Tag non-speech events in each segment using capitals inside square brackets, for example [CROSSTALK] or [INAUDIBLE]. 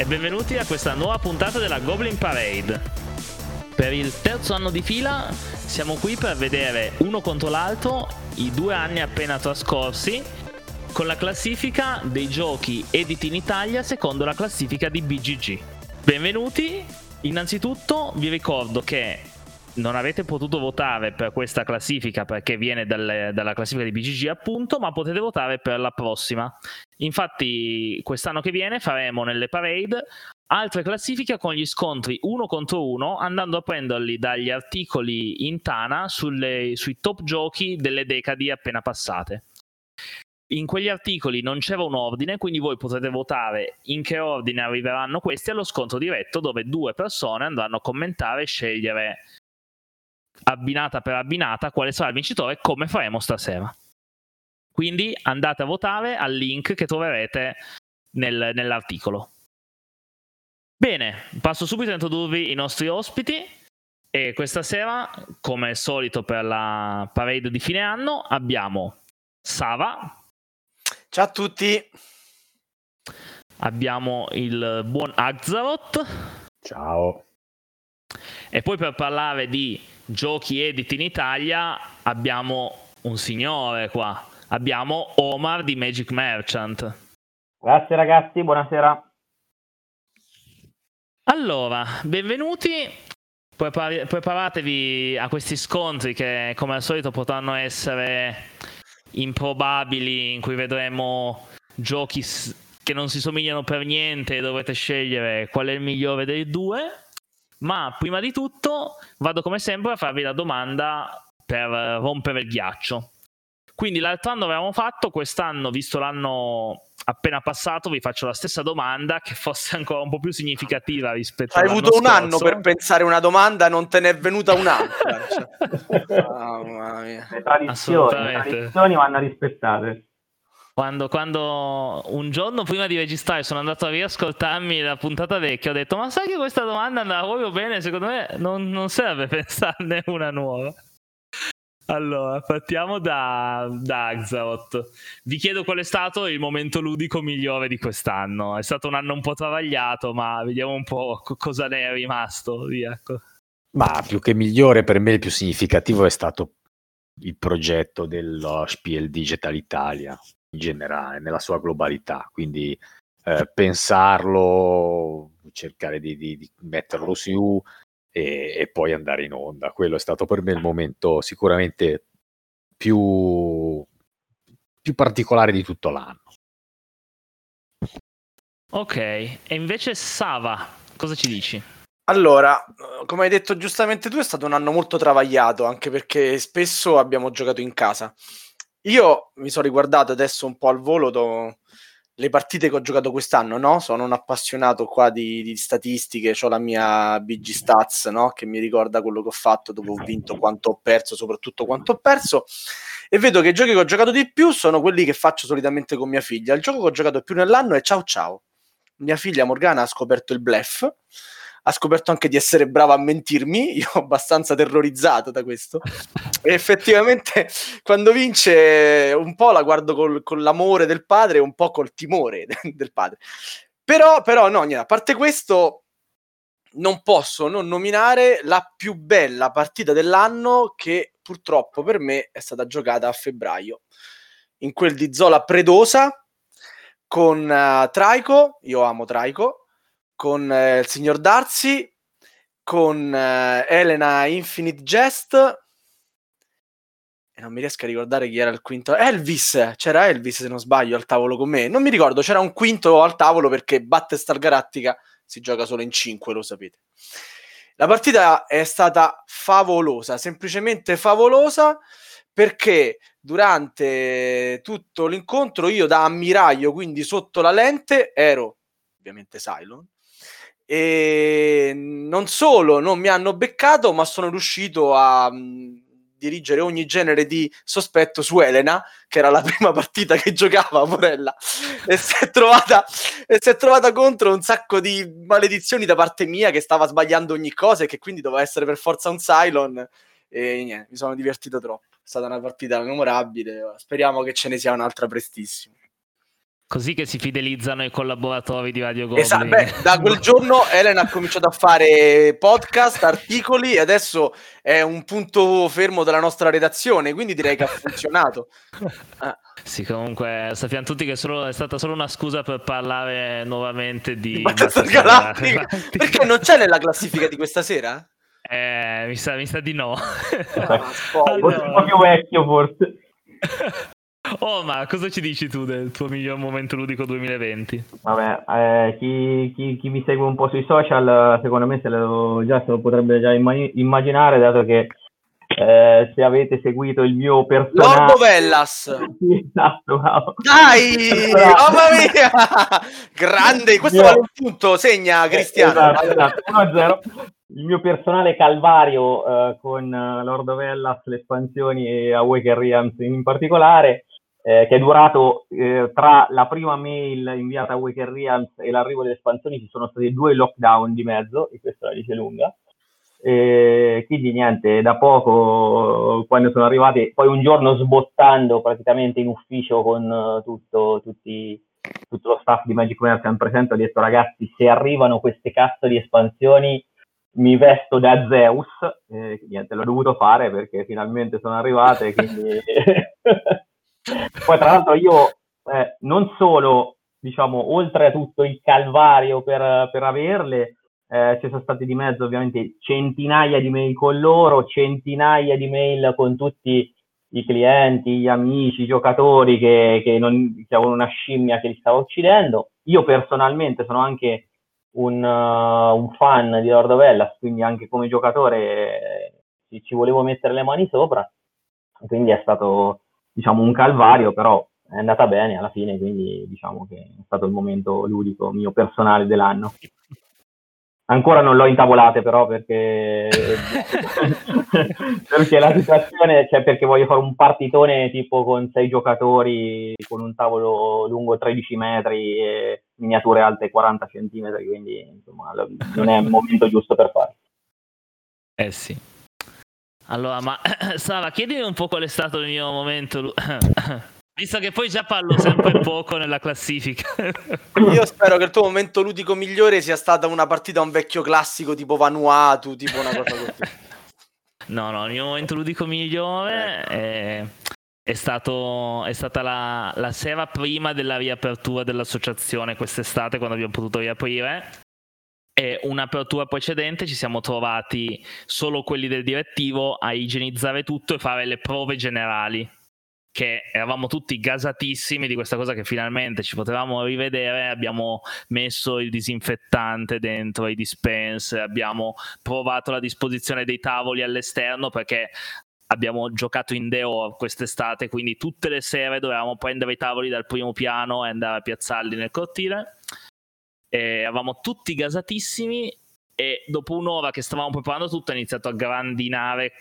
e benvenuti a questa nuova puntata della Goblin Parade. Per il terzo anno di fila siamo qui per vedere uno contro l'altro i due anni appena trascorsi con la classifica dei giochi editi in Italia secondo la classifica di BGG. Benvenuti, innanzitutto vi ricordo che non avete potuto votare per questa classifica perché viene dalle, dalla classifica di BGG appunto, ma potete votare per la prossima. Infatti quest'anno che viene faremo nelle parade altre classifiche con gli scontri uno contro uno, andando a prenderli dagli articoli in Tana sulle, sui top giochi delle decadi appena passate. In quegli articoli non c'era un ordine, quindi voi potrete votare in che ordine arriveranno questi allo scontro diretto, dove due persone andranno a commentare e scegliere abbinata per abbinata quale sarà il vincitore come faremo stasera. Quindi andate a votare al link che troverete nel, nell'articolo. Bene, passo subito a introdurvi i nostri ospiti. E questa sera, come al solito per la parade di fine anno, abbiamo Sava. Ciao a tutti. Abbiamo il buon Axaroth. Ciao. E poi per parlare di giochi edit in Italia abbiamo un signore qua. Abbiamo Omar di Magic Merchant. Grazie ragazzi, buonasera. Allora, benvenuti. Prepar- preparatevi a questi scontri che come al solito potranno essere improbabili in cui vedremo giochi che non si somigliano per niente e dovete scegliere qual è il migliore dei due ma prima di tutto vado come sempre a farvi la domanda per rompere il ghiaccio. Quindi l'altro anno avevamo fatto, quest'anno, visto l'anno appena passato, vi faccio la stessa domanda che fosse ancora un po' più significativa rispetto Hai all'anno avuto un scorso. anno per pensare una domanda, non te ne è venuta un'altra. [LAUGHS] cioè. Mamma mia. Le tradizioni, le tradizioni vanno rispettate. Quando, quando un giorno prima di registrare sono andato a riascoltarmi la puntata vecchia, ho detto: Ma sai che questa domanda andava proprio bene? Secondo me non, non serve [LAUGHS] pensarne una nuova. Allora, partiamo da, da Axaroth. Vi chiedo qual è stato il momento ludico migliore di quest'anno. È stato un anno un po' travagliato, ma vediamo un po' co- cosa ne è rimasto. Via. ecco. Ma più che migliore, per me il più significativo è stato il progetto dello Spiel Digital Italia in generale, nella sua globalità. Quindi eh, pensarlo, cercare di, di- di metterlo su e, e poi andare in onda. Quello è stato per me il momento sicuramente più, più particolare di tutto l'anno. Ok, e invece Sava, cosa ci dici? Allora, eh, come hai detto giustamente tu, è stato un anno molto travagliato, anche perché spesso abbiamo giocato in casa. Io mi sono riguardato adesso un po' al volo do- le partite che ho giocato quest'anno, no? Sono un appassionato qua di, di statistiche, ho la mia BG Stats, no? Che mi ricorda quello che ho fatto, dove ho vinto, quanto ho perso, soprattutto quanto ho perso. E vedo che i giochi che ho giocato di più sono quelli che faccio solitamente con mia figlia. Il gioco che ho giocato più nell'anno è Ciao Ciao. Mia figlia Morgana ha scoperto il bluff, ha scoperto anche di essere brava a mentirmi, [LAUGHS] io abbastanza terrorizzato da questo. Effettivamente [LAUGHS] quando vince un po' la guardo col- con l'amore del padre e un po' col timore [LAUGHS] del padre. Però, però no, niente, a parte questo, non posso non nominare la più bella partita dell'anno che purtroppo per me è stata giocata a febbraio. In quel di Zola Predosa con eh, Traico, io amo Traico, con eh, il signor Darcy, con eh, Elena Infinite Jest non mi riesco a ricordare chi era il quinto. Elvis, c'era Elvis se non sbaglio al tavolo con me. Non mi ricordo, c'era un quinto al tavolo perché Battlestar Galactica si gioca solo in 5, lo sapete. La partita è stata favolosa, semplicemente favolosa perché durante tutto l'incontro io da ammiraglio, quindi sotto la lente, ero ovviamente Cylon e non solo non mi hanno beccato, ma sono riuscito a dirigere ogni genere di sospetto su Elena, che era la [LAUGHS] prima partita che giocava, Porella, e si è trovata, e si è trovata contro un sacco di maledizioni da parte mia che stava sbagliando ogni cosa e che quindi doveva essere per forza un Cylon. E niente, mi sono divertito troppo. È stata una partita memorabile. Speriamo che ce ne sia un'altra prestissimo. Così che si fidelizzano i collaboratori di Radio Goblin. Esatto, beh, da quel giorno Elena ha cominciato a fare podcast, articoli e adesso è un punto fermo della nostra redazione, quindi direi che ha funzionato. [LAUGHS] Ah. Sì, comunque sappiamo tutti che solo, è stata solo una scusa per parlare nuovamente di Battlestar Galactica. [LAUGHS] Perché non c'è nella classifica di questa sera? Eh, mi sa, mi sa di no. Ah, allora... Un po' più vecchio forse. [LAUGHS] Oh, ma cosa ci dici tu del tuo miglior momento ludico 2020? Vabbè, eh, chi, chi, chi, mi segue un po' sui social, secondo me se lo, già se lo potrebbe già immaginare, dato che eh, se avete seguito il mio personaggio... Lordo Vellas! [LAUGHS] esatto, bravo. Dai! Mamma mia! Grande! Questo vale un punto, segna Cristiano. Esatto, esatto. 1-0 il mio personale calvario eh, con uh, Lord Vellas, le espansioni e Awaken Realms in particolare, eh, che è durato eh, tra la prima mail inviata a Awaken Realms e l'arrivo delle espansioni ci sono stati due lockdown di mezzo, e questa la dice lunga. E quindi niente, da poco quando sono arrivati, poi un giorno sbottando praticamente in ufficio con uh, tutto, tutti, tutto lo staff di Magic Merchant presente, ho detto ragazzi se arrivano queste cazzo di espansioni mi vesto da Zeus, eh, niente, l'ho dovuto fare perché finalmente sono arrivate, quindi... [LAUGHS] [LAUGHS] Poi tra l'altro io eh, non solo, diciamo, oltre a tutto il calvario per, per averle, eh, ci sono stati di mezzo ovviamente centinaia di mail con loro, centinaia di mail con tutti i clienti, gli amici, i giocatori che, che, non, avevano una scimmia che li stava uccidendo. Io personalmente sono anche un, uh, un fan di Lord of Hellas, quindi anche come giocatore ci, ci volevo mettere le mani sopra, quindi è stato diciamo un calvario, però è andata bene alla fine, quindi diciamo che è stato il momento ludico mio personale dell'anno. Ancora non l'ho intavolate però perché, [LAUGHS] perché la situazione, cioè perché voglio fare un partitone tipo con sei giocatori, con un tavolo lungo 13 metri e miniature alte 40 centimetri, quindi insomma non è il momento giusto per farlo. Eh sì. Allora, ma [COUGHS] Sara, chiedimi un po' qual è stato il mio momento [COUGHS] Visto che poi già parlo sempre poco nella classifica. [COUGHS] Io spero che il tuo momento ludico migliore sia stata una partita un vecchio classico tipo Vanuatu, tipo una cosa così. No, no, il mio momento ludico migliore è, è, stato, è stata la, la, sera prima della riapertura dell'associazione quest'estate, quando abbiamo potuto riaprire. E un'apertura precedente ci siamo trovati solo quelli del direttivo a igienizzare tutto e fare le prove generali che eravamo tutti gasatissimi di questa cosa che finalmente ci potevamo rivedere, abbiamo messo il disinfettante dentro i dispenser, abbiamo provato la disposizione dei tavoli all'esterno perché abbiamo giocato in Deo quest'estate, quindi tutte le sere dovevamo prendere i tavoli dal primo piano e andare a piazzarli nel cortile. E eravamo tutti gasatissimi e dopo un'ora che stavamo preparando tutto ha iniziato a grandinare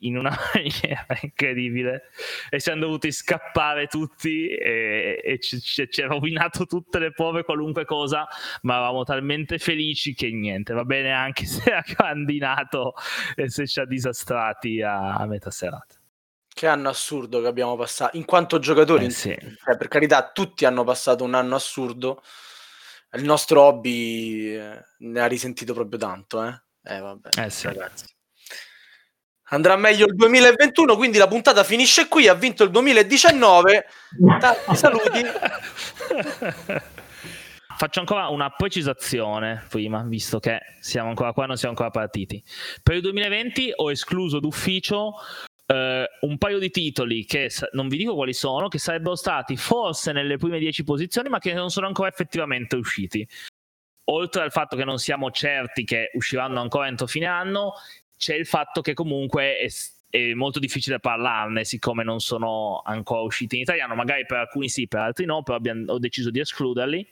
in una [LAUGHS] maniera incredibile. E siamo dovuti scappare tutti e, e ci, ci, ha rovinato tutte le prove qualunque cosa ma eravamo talmente felici che niente. Va bene anche [LAUGHS] se ha grandinato e se ci ha disastrati a, a metà serata. Che anno assurdo che abbiamo passato in quanto giocatori eh sì. eh, per carità tutti hanno passato un anno assurdo il nostro hobby eh, ne ha risentito proprio tanto eh, eh vabbè eh sì. ragazzi andrà meglio il 2021, quindi la puntata finisce qui, ha vinto il 2019. Tanti saluti. [LAUGHS] Faccio ancora una precisazione prima, visto che siamo ancora qua, non siamo ancora partiti. Per il 2020 ho escluso d'ufficio eh, un paio di titoli che non vi dico quali sono, che sarebbero stati forse nelle prime 10 posizioni, ma che non sono ancora effettivamente usciti. Oltre al fatto che non siamo certi che usciranno ancora entro fine anno, c'è il fatto che comunque è, è, molto difficile parlarne siccome non sono ancora usciti in italiano, magari per alcuni sì, per altri no, però abbiamo, ho deciso di escluderli.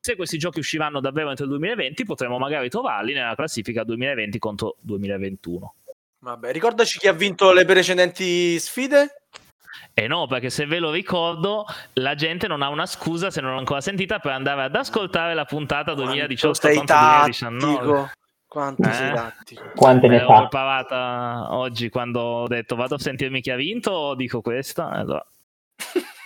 Se questi giochi usciranno davvero entro il 2020, potremo magari trovarli nella classifica 2020 contro 2021. Vabbè, ricordaci chi ha vinto le precedenti sfide. E eh no, perché se ve lo ricordo, la gente non ha una scusa se non l'ha ancora sentita per andare ad ascoltare la puntata 2018 contro 2019. Quanto eh? sei tattico. Quante ne eh, fa? L'ho preparata oggi quando ho detto vado a sentirmi chi ha vinto o dico questa. Allora. [LAUGHS]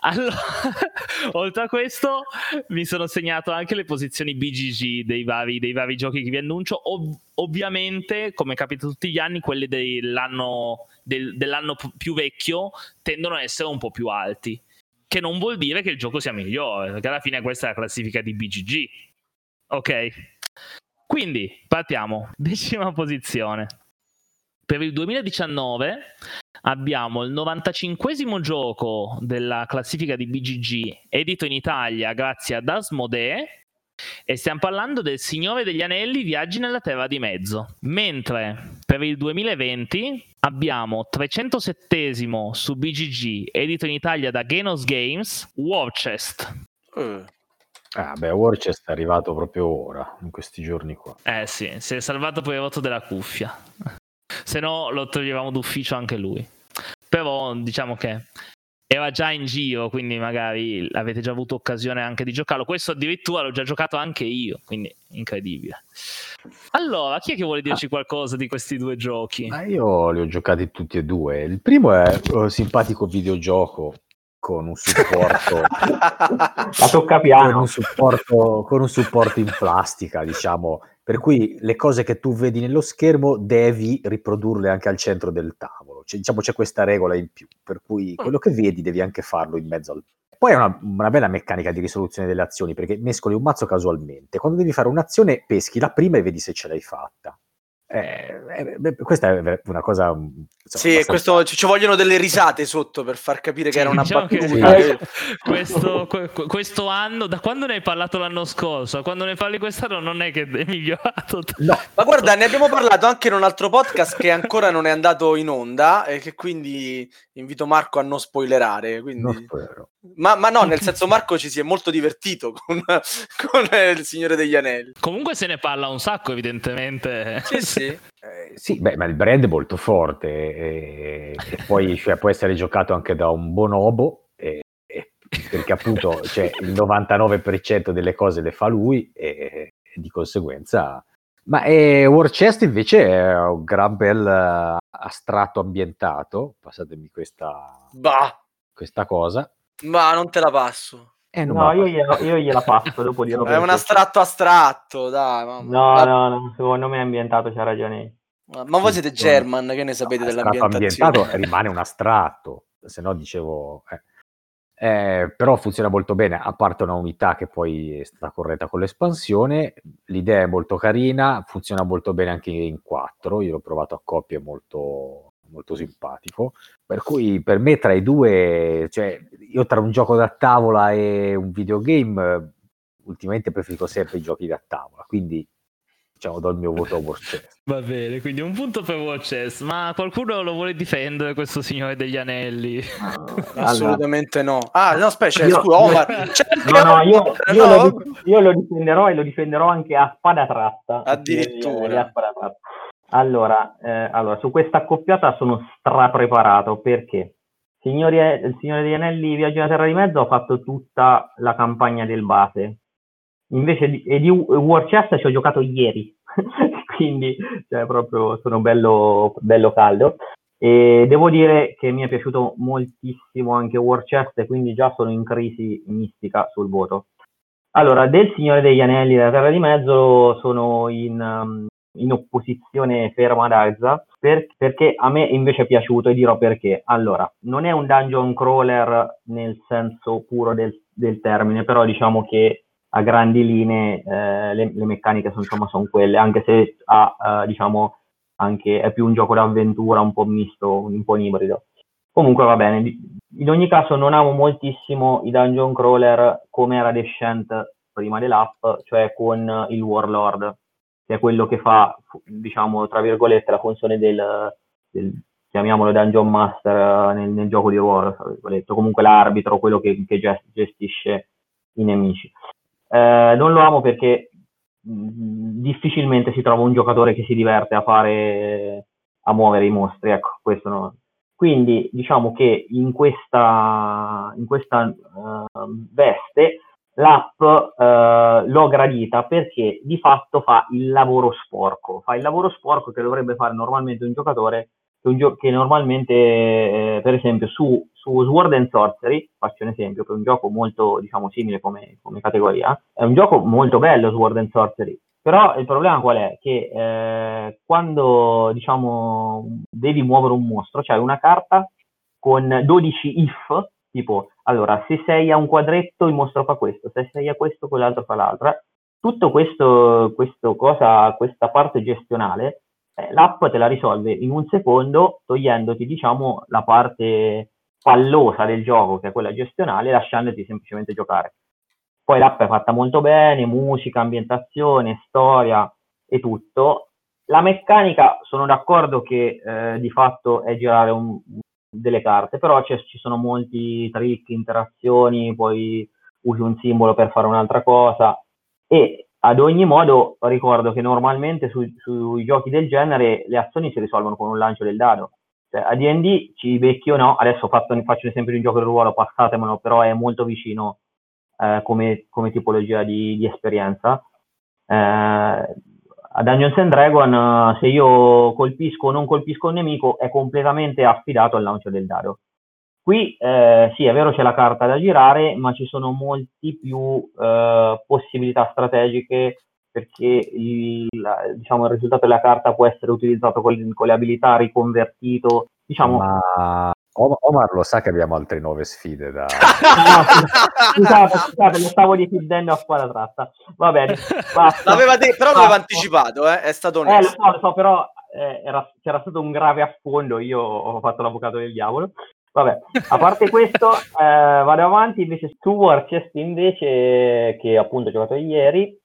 Allora, [LAUGHS] oltre a questo, mi sono segnato anche le posizioni BGG dei vari, dei vari giochi che vi annuncio. Ov- ovviamente, come capita tutti gli anni, quelle dell'anno, del, dell'anno più vecchio tendono a essere un po' più alti. Che non vuol dire che il gioco sia migliore, perché alla fine questa è la classifica di BGG. Ok? Quindi partiamo. Decima posizione. Per il 2019 abbiamo il 95 gioco della classifica di BGG edito in Italia grazie ad Asmodee e stiamo parlando del Signore degli Anelli Viaggi nella Terra di Mezzo. Mentre per il 2020 abbiamo 307 su BGG edito in Italia da Genos Games Warchest. Uh. Ah, beh, Warchest è arrivato proprio ora, in questi giorni qua. Eh sì, si è salvato per il voto della cuffia se no lo toglievamo d'ufficio anche lui. Però diciamo che era già in giro, quindi magari avete già avuto occasione anche di giocarlo. Questo addirittura l'ho già giocato anche io, quindi incredibile. Allora, chi è che vuole dirci ah. qualcosa di questi due giochi? Ah, io li ho giocati tutti e due. Il primo è un simpatico videogioco con un supporto [LAUGHS] la tocca piano con un supporto, con un supporto in plastica diciamo per cui le cose che tu vedi nello schermo devi riprodurle anche al centro del tavolo cioè, diciamo c'è questa regola in più per cui quello che vedi devi anche farlo in mezzo al poi è una, una, bella meccanica di risoluzione delle azioni perché mescoli un mazzo casualmente. Quando devi fare un'azione, peschi la prima e vedi se ce l'hai fatta. Eh, eh, questa è una cosa. Insomma, sì, questo, ci, ci, vogliono delle risate sotto per far capire sì, che era una diciamo battuta. Che, questo, questo, anno, da quando ne hai parlato l'anno scorso, quando ne parli quest'anno, non è che è migliorato. No. Ma guarda, ne abbiamo parlato anche in un altro podcast che ancora non è andato in onda e che quindi invito Marco a non spoilerare. Quindi... Non ma, ma, no, nel senso Marco ci si è molto divertito [LAUGHS] con, con il Signore degli Anelli. Comunque se ne parla un sacco, evidentemente. Sì, sì. Eh, sì, beh, ma il brand è molto forte e, e poi cioè, può essere giocato anche da un bonobo e, e, perché appunto cioè, il 99% delle cose le fa lui e, di conseguenza... Ma eh, War Chest invece è un gran bel uh, astratto ambientato, passatemi questa, bah. questa cosa, ma non te la passo. Eh, no, io gliela, io gliela, passo dopo dirlo. [LAUGHS] È un astratto astratto, dai. Mamma. No, no, no, secondo me è ambientato, c'ha ragione. Ma voi siete German, che ne sapete dell'ambientazione? ambientato rimane un astratto, se no dicevo... Eh. Eh, però funziona molto bene, a parte una unità che poi è stata corretta con l'espansione, l'idea è molto carina, funziona molto bene anche in 4, io l'ho provato a coppie molto, molto simpatico. Per cui per me tra i due, cioè io tra un gioco da tavola e un videogame, ultimamente preferisco sempre i giochi da tavola, quindi diciamo do il mio voto a War Chess. Va bene, quindi un punto per War Chess, ma qualcuno lo vuole difendere questo signore degli anelli? Assolutamente no. Ah, no, aspetta, io, scusa, Omar. [LAUGHS] No, no, io, io, no. Lo, io, lo, difenderò e lo difenderò anche a spada tratta. Addirittura. A spada tratta. Allora, eh, allora, su questa accoppiata sono strapreparato perché Signori, il Signore degli Anelli Viaggio nella Terra di Mezzo ha fatto tutta la campagna del base. Invece di, War Chest ci ho giocato ieri, [LAUGHS] quindi cioè, proprio sono bello, bello caldo. E devo dire che mi è piaciuto moltissimo anche War Chest quindi già sono in crisi mistica sul voto. Allora, del Signore degli Anelli della Terra di Mezzo sono in, um, in opposizione ferma ad Alza per, perché a me invece è piaciuto e dirò perché. Allora, non è un dungeon crawler nel senso puro del, del termine, però diciamo che a grandi linee eh, le, le, meccaniche sono, insomma, sono quelle, anche se ha, eh, diciamo, anche, è più un gioco d'avventura un po' misto, un po' ibrido. Comunque va bene, in ogni caso non amo moltissimo i dungeon crawler come era Descent prima dell'app, cioè con il Warlord, che è quello che fa, diciamo, tra virgolette, la funzione del, del chiamiamolo Dungeon Master nel, nel, gioco di ruolo, o comunque l'arbitro, quello che, che gestisce i nemici. Eh, non lo amo perché mh, difficilmente si trova un giocatore che si diverte a fare a muovere i mostri, ecco, questo no. Quindi diciamo che in questa, in questa uh, veste l'app eh, l'ho gradita perché di fatto fa il lavoro sporco, fa il lavoro sporco che dovrebbe fare normalmente un giocatore che, che normalmente, eh, per esempio, su, su, Sword and Sorcery, faccio un esempio, che è un gioco molto, diciamo, simile come, come categoria, è un gioco molto bello Sword and Sorcery, però il problema qual è? Che eh, quando, diciamo, devi muovere un mostro, c'hai una carta con 12 if, tipo, allora, se sei a un quadretto il mostro fa questo, se sei a questo quell'altro fa l'altro. Tutto questo, questo cosa, questa parte gestionale l'app te la risolve in un secondo togliendoti diciamo la parte pallosa del gioco che è quella gestionale lasciandoti semplicemente giocare. Poi l'app è fatta molto bene musica, ambientazione, storia e tutto. La meccanica sono d'accordo che eh, di fatto è girare un, delle carte però ci sono molti trick, interazioni poi usi un simbolo per fare un'altra cosa. E ad ogni modo ricordo che normalmente su, sui giochi del genere le azioni si risolvono con un lancio del dado. Cioè, a D&D ci becchi o no, adesso fatto, faccio l'esempio di un gioco del ruolo, passatemelo, però è molto vicino eh, come, come, tipologia di, di esperienza. Eh, a Dungeons and Dragon se io colpisco o non colpisco un nemico è completamente affidato al lancio del dado. Qui eh, sì, è vero c'è la carta da girare, ma ci sono molti più eh, possibilità strategiche perché il, diciamo, il, risultato della carta può essere utilizzato con, con le abilità, riconvertito. Diciamo... Ma Omar lo sa che abbiamo altre nove sfide da... [LAUGHS] no, scusate, scusate, lo stavo decidendo a squadra tratta. Va bene, basta. L'aveva de- però l'aveva anticipato, eh? è stato onesto. Eh, lo so, lo so però eh, era, c'era stato un grave affondo, io ho fatto l'avvocato del diavolo. Vabbè, a parte questo, [LAUGHS] eh, vado avanti invece su Warchest invece che appunto ho giocato ieri.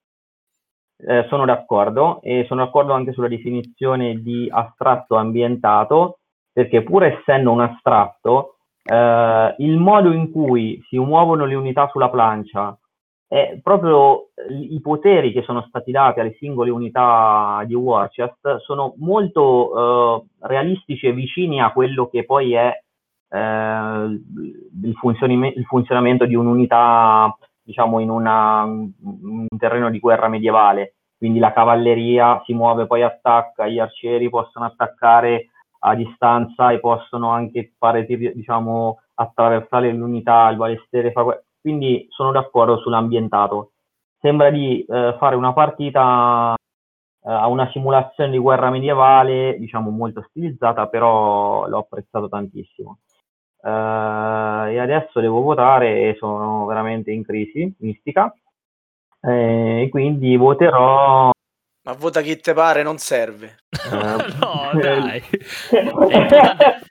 Eh, sono d'accordo e sono d'accordo anche sulla definizione di astratto ambientato perché pur essendo un astratto eh, il modo in cui si muovono le unità sulla plancia e proprio i poteri che sono stati dati alle singole unità di Warchest sono molto eh, realistici e vicini a quello che poi è eh, il, il, funzionamento di un'unità, diciamo, in una, un terreno di guerra medievale. Quindi la cavalleria si muove, poi attacca, gli arcieri possono attaccare a distanza e possono anche fare, diciamo, attraversare l'unità, il balestere. Quindi sono d'accordo sull'ambientato. Sembra di eh, fare una partita eh, a una simulazione di guerra medievale, diciamo molto stilizzata, però l'ho apprezzato tantissimo. Uh, e adesso devo votare e sono veramente in crisi mistica. Eh, e quindi voterò ma vota chi te pare non serve. Uh, [LAUGHS] no dai. [LAUGHS]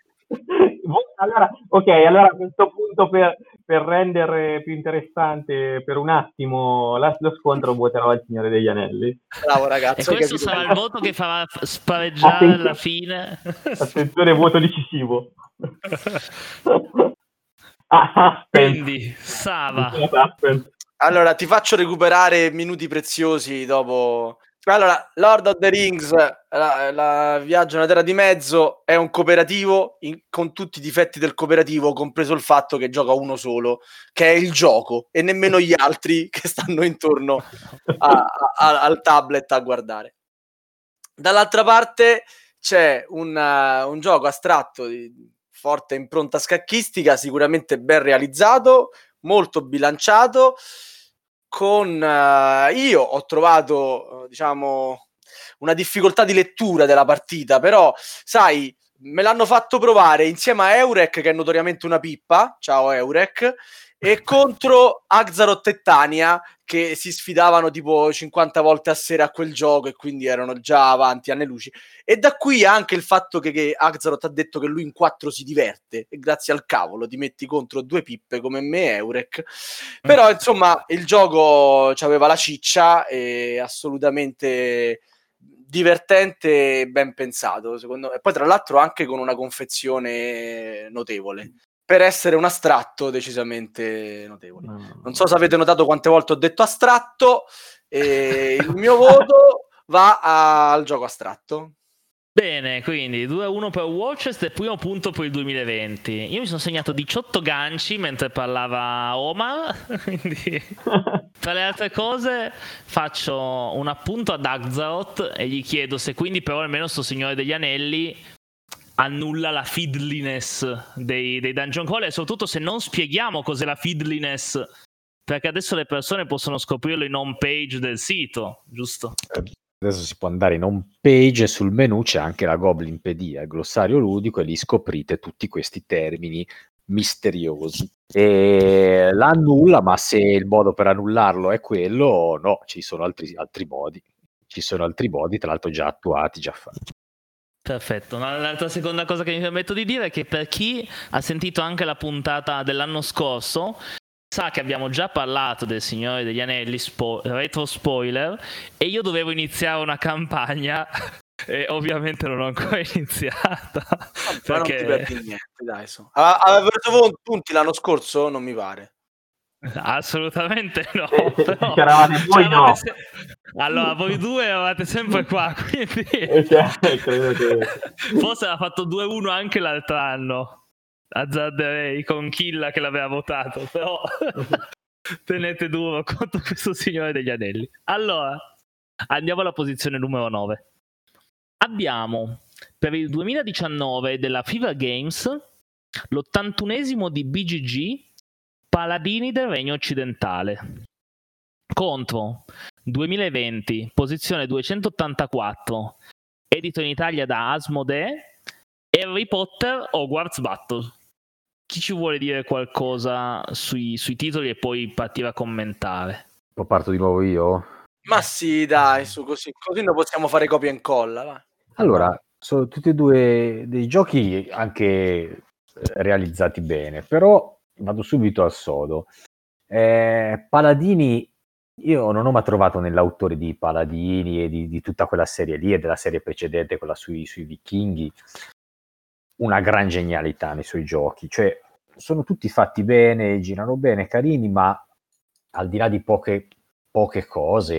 Allora, ok allora a questo punto per, per, rendere più interessante per un attimo la, lo scontro voterò il Signore degli Anelli. Bravo ragazzo e questo sarà il voto che farà spareggiare alla fine? Attenzione voto decisivo. [LAUGHS] Ah, Quindi, Sava. Allora, ti faccio recuperare minuti preziosi dopo. Allora, Lord of the Rings, la, la Viaggio nella Terra di Mezzo, è un cooperativo in, con tutti i difetti del cooperativo, compreso il fatto che gioca uno solo, che è il gioco, e nemmeno gli altri [LAUGHS] che stanno intorno a, a, al tablet a guardare. Dall'altra parte c'è un, uh, un gioco astratto di, forte impronta scacchistica, sicuramente ben realizzato, molto bilanciato. Con uh, io ho trovato, uh, diciamo, una difficoltà di lettura della partita, però sai, me l'hanno fatto provare insieme a Eurek, che è notoriamente una pippa. Ciao Eurek e contro Axaroth e Tania che si sfidavano tipo 50 volte a sera a quel gioco e quindi erano già avanti anni luci. E da qui anche il fatto che, che Axaroth ha detto che lui in quattro si diverte e grazie al cavolo ti metti contro due pippe come me Eurek. Però insomma il gioco aveva la ciccia e assolutamente divertente e ben pensato secondo me. E poi tra l'altro anche con una confezione notevole per essere un astratto decisamente notevole. Non so se avete notato quante volte ho detto astratto, e il mio [LAUGHS] voto va al gioco astratto. Bene, quindi 2-1 per Watchest e primo punto per il 2020. Io mi sono segnato 18 ganci mentre parlava Omar, [LAUGHS] quindi [LAUGHS] tra le altre cose faccio un appunto ad Axaroth e gli chiedo se quindi però almeno sto Signore degli Anelli annulla la fiddliness dei, dei dungeon crawl e soprattutto se non spieghiamo cos'è la fiddliness perché adesso le persone possono scoprirlo in home page del sito, giusto? Adesso si può andare in home page e sul menu c'è anche la Goblinpedia, il glossario ludico e lì scoprite tutti questi termini misteriosi. E l'annulla, ma se il modo per annullarlo è quello, no, ci sono altri, altri modi. Ci sono altri modi, tra l'altro già attuati, già fatti. Perfetto, l'altra seconda cosa che mi permetto di dire è che per chi ha sentito anche la puntata dell'anno scorso, sa che abbiamo già parlato del Signore degli Anelli, spo- retro spoiler, e io dovevo iniziare una campagna [LAUGHS] e ovviamente non ho ancora [LAUGHS] iniziata. Ma perché... non ti perdi niente, dai. So. Aveva preso punti l'anno scorso? Non mi pare. Assolutamente no. Però, C'eravate voi no. Se... Allora, voi due eravate sempre [LAUGHS] qua, quindi... Cioè, che... [LAUGHS] Forse aveva fatto 2-1 anche l'altro anno azzarderei con Killa che l'aveva votato, però [LAUGHS] tenete duro contro questo Signore degli Anelli. Allora, andiamo alla posizione numero 9. Abbiamo per il 2019 della Fever Games l'81esimo di BGG Paladini del Regno Occidentale contro 2020 posizione 284 edito in Italia da Asmodee Harry Potter Hogwarts Battle chi ci vuole dire qualcosa sui, sui titoli e poi partire a commentare? Poi parto di nuovo io? Ma sì, dai, su così, così noi possiamo fare copia e incolla. Va. Allora, sono tutti e due dei giochi anche eh, realizzati bene, però vado subito al sodo. Eh, Paladini, io non ho mai trovato nell'autore di Paladini e di, di, tutta quella serie lì e della serie precedente, quella sui, sui vichinghi, una gran genialità nei suoi giochi, cioè sono tutti fatti bene, girano bene, carini, ma al di là di poche, poche cose,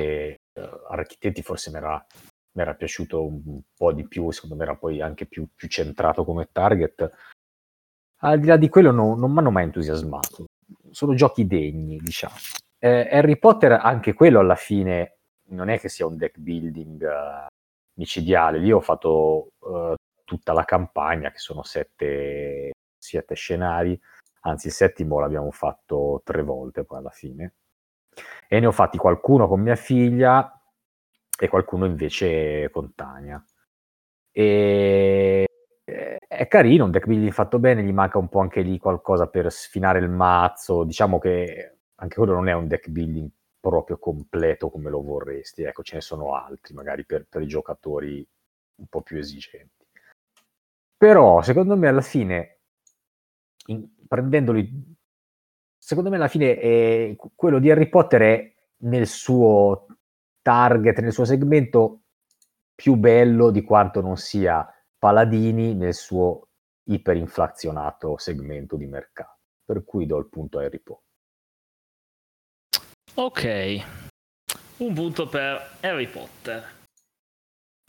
eh, Architetti forse mi era, mi era, piaciuto un po' di più, secondo me era poi anche più, più centrato come target. Al di là di quello no, non mi hanno mai entusiasmato, sono giochi degni, diciamo. Eh, Harry Potter, anche quello alla fine, non è che sia un deck building uh, micidiale, lì ho fatto uh, tutta la campagna, che sono sette, sette scenari, anzi il settimo l'abbiamo fatto tre volte poi alla fine. E ne ho fatti qualcuno con mia figlia e qualcuno invece con Tania. E è carino, un deck building fatto bene, gli manca un po' anche lì qualcosa per sfinare il mazzo. Diciamo che anche quello non è un deck building proprio completo come lo vorresti. Ecco, ce ne sono altri, magari per, per i giocatori un po' più esigenti. Però, secondo me, alla fine, in, prendendoli, secondo me, alla fine, è, quello di Harry Potter è nel suo target, nel suo segmento più bello di quanto non sia Paladini nel suo iperinflazionato segmento di mercato. Per cui do il punto a Harry Potter. Ok, un punto per Harry Potter.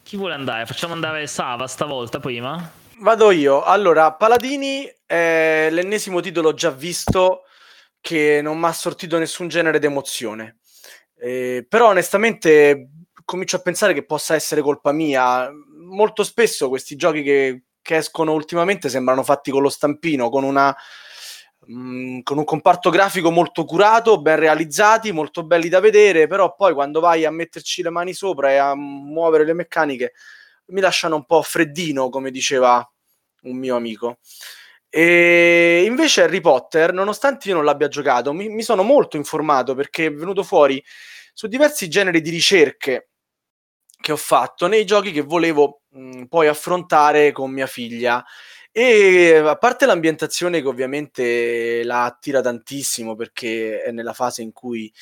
Chi vuole andare? Facciamo andare Sava stavolta prima? Vado io. Allora, Paladini è l'ennesimo titolo già visto che non mi ha sortito nessun genere d'emozione. Eh, però onestamente comincio a pensare che possa essere colpa mia. Molto spesso questi giochi che, che escono ultimamente sembrano fatti con lo stampino, con, una, mm, con un comparto grafico molto curato, ben realizzati, molto belli da vedere, però poi quando vai a metterci le mani sopra e a muovere le meccaniche mi lasciano un po' freddino, come diceva un mio amico. E invece Harry Potter, nonostante io non l'abbia giocato, mi, mi sono molto informato perché è venuto fuori su diversi generi di ricerche che ho fatto nei giochi che volevo mh, poi affrontare con mia figlia. E a parte l'ambientazione che ovviamente la attira tantissimo perché è nella fase in cui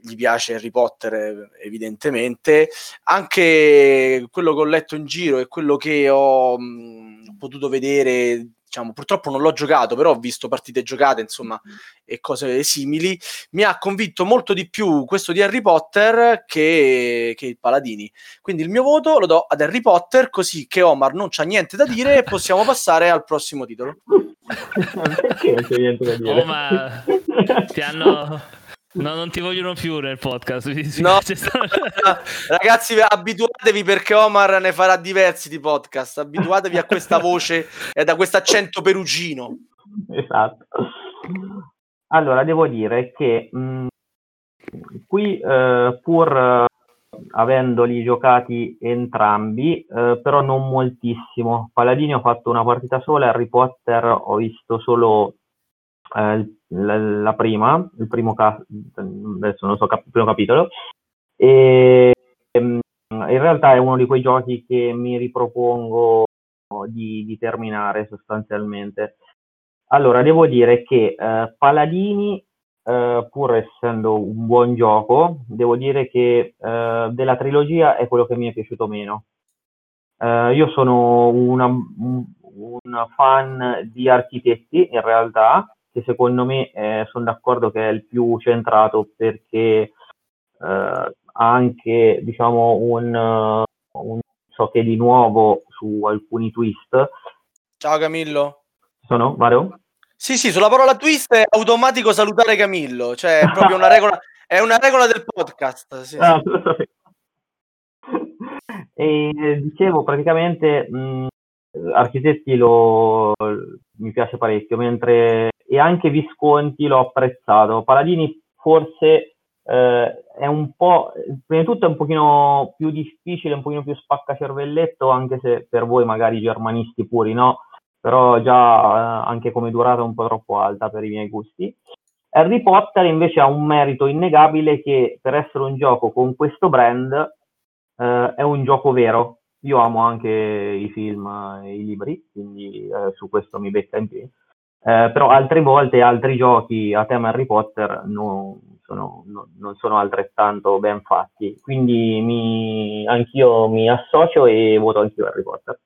gli piace Harry Potter evidentemente, anche quello che ho letto in giro e quello che ho mh, potuto vedere diciamo, purtroppo non l'ho giocato, però ho visto partite giocate, insomma, e cose simili. Mi ha convinto molto di più questo di Harry Potter che, che il Paladini. Quindi il mio voto lo do ad Harry Potter, così che Omar non c'ha niente da dire e [LAUGHS] possiamo passare al prossimo titolo. [LAUGHS] Perché non c'è niente da dire? Omar, ti hanno No, non ti vogliono più nel podcast. No. [LAUGHS] Ragazzi, abituatevi perché Omar ne farà diversi di podcast. Abituatevi a questa [LAUGHS] voce e a questo accento perugino. Esatto. Allora, devo dire che mh, qui, eh, pur eh, avendoli giocati entrambi, eh, però non moltissimo. Paladini ho fatto una partita sola, Harry Potter ho visto solo eh, la, la, prima, il primo, ca- so, cap- primo capitolo, e ehm, in realtà è uno di quei giochi che mi ripropongo di, di terminare sostanzialmente. Allora, devo dire che eh, Paladini, eh, pur essendo un buon gioco, devo dire che eh, della trilogia è quello che mi è piaciuto meno. Io sono una, un, un fan di architetti, in realtà, che secondo me eh, sono d'accordo che è il più centrato perché eh, ha anche diciamo un, un so che di nuovo su alcuni twist. Ciao Camillo. Sono, vado? Sì, sì, sulla parola twist è automatico salutare Camillo, cioè è proprio una regola, è una regola del podcast. Sì, ah, sì. E dicevo praticamente mh, Architetti lo, mi piace parecchio, mentre e anche Visconti l'ho apprezzato. Paladini forse eh, è un po', prima di tutto è un pochino più difficile, un pochino più spaccacervelletto, anche se per voi magari germanisti puri no, però già eh, anche come durata un po' troppo alta per i miei gusti. Harry Potter invece ha un merito innegabile che per essere un gioco con questo brand eh, è un gioco vero, io amo anche i film e i libri, quindi eh, su questo mi becca in piedi. Eh, però altre volte altri giochi a tema Harry Potter non sono, no, non sono altrettanto ben fatti, quindi mi, anch'io mi associo e voto anch'io Harry Potter.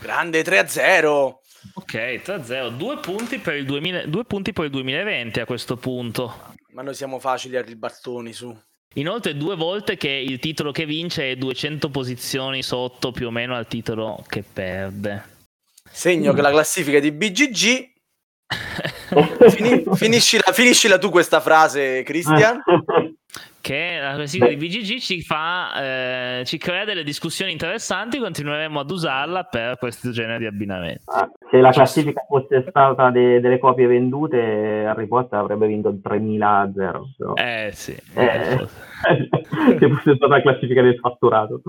Grande 3-0. Ok, 3-0, due punti, per il 2000, due punti per il 2020 a questo punto. Ma noi siamo facili a ribaltoni su. Inoltre due volte che il titolo che vince è 200 posizioni sotto più o meno al titolo che perde. Segno mm. che la classifica di BGG... [LAUGHS] Fini, finiscila, finiscila tu questa frase, Christian. [LAUGHS] che la classifica di BGG ci fa eh, ci crea delle discussioni interessanti continueremo ad usarla per questo genere di abbinamenti ah, se la classifica fosse stata de- delle copie vendute Harry Potter avrebbe vinto 3000 a 0 però. eh sì eh, [LAUGHS] se fosse stata la classifica del fatturato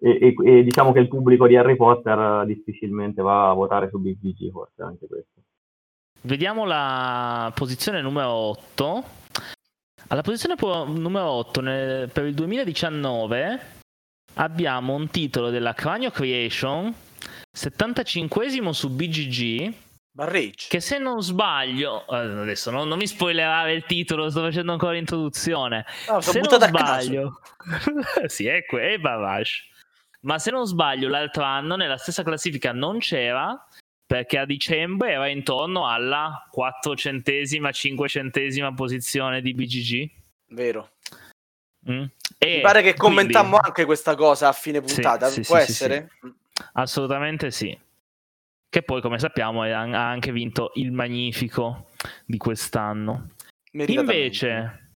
e, e, e, diciamo che il pubblico di Harry Potter difficilmente va a votare su BGG forse anche questo vediamo la posizione numero 8 alla posizione numero 8 nel, per il 2019 abbiamo un titolo della Cranio Creation, 75 su BGG. Barrage. Che se non sbaglio, eh, adesso non, non, mi spoilerare il titolo, sto facendo ancora l'introduzione. No, se non sbaglio, [LAUGHS] sì, è, que- è Barrage. Ma se non sbaglio, l'altro anno nella stessa classifica non c'era perché a dicembre era intorno alla 400esima, 500esima posizione di BGG. Vero. Mm. E Mi pare che commentammo quindi... anche questa cosa a fine puntata, sì, può sì, essere? Sì, Assolutamente sì. Che poi, come sappiamo, ha anche vinto il Magnifico di quest'anno. Invece,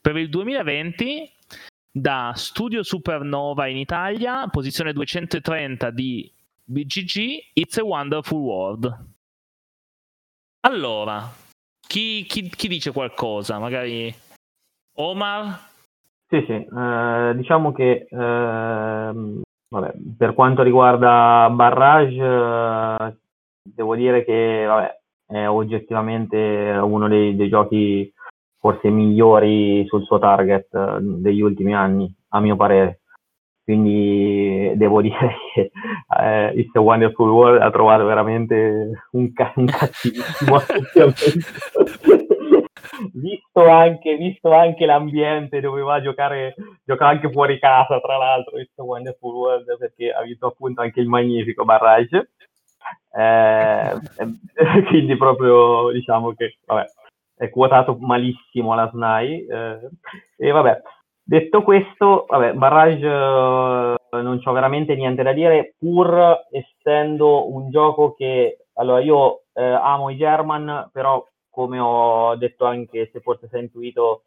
per il 2020, da Studio Supernova in Italia, posizione 230 di BGG, It's a Wonderful World. Allora, chi, chi, chi dice qualcosa? Magari Omar? Sì, sì, eh, diciamo che eh, vabbè, per quanto riguarda Barrage, eh, devo dire che vabbè, è oggettivamente uno dei, dei, giochi forse migliori sul suo target eh, degli ultimi anni, a mio parere. Quindi devo [LAUGHS] dire che eh, It's a Wonderful World ha trovato veramente un, ca- un cattivissimo [LAUGHS] visto, anche, visto anche l'ambiente dove va a giocare, giocava anche fuori casa tra l'altro It's a Wonderful World perché ha vinto appunto anche il magnifico Barrage. Eh, [LAUGHS] quindi proprio diciamo che vabbè, è quotato malissimo la SNAI eh, e vabbè. Detto questo, vabbè, Barrage eh, non c'ho veramente niente da dire, pur essendo un gioco che, allora io eh, amo i German, però come ho detto anche, se forse è intuito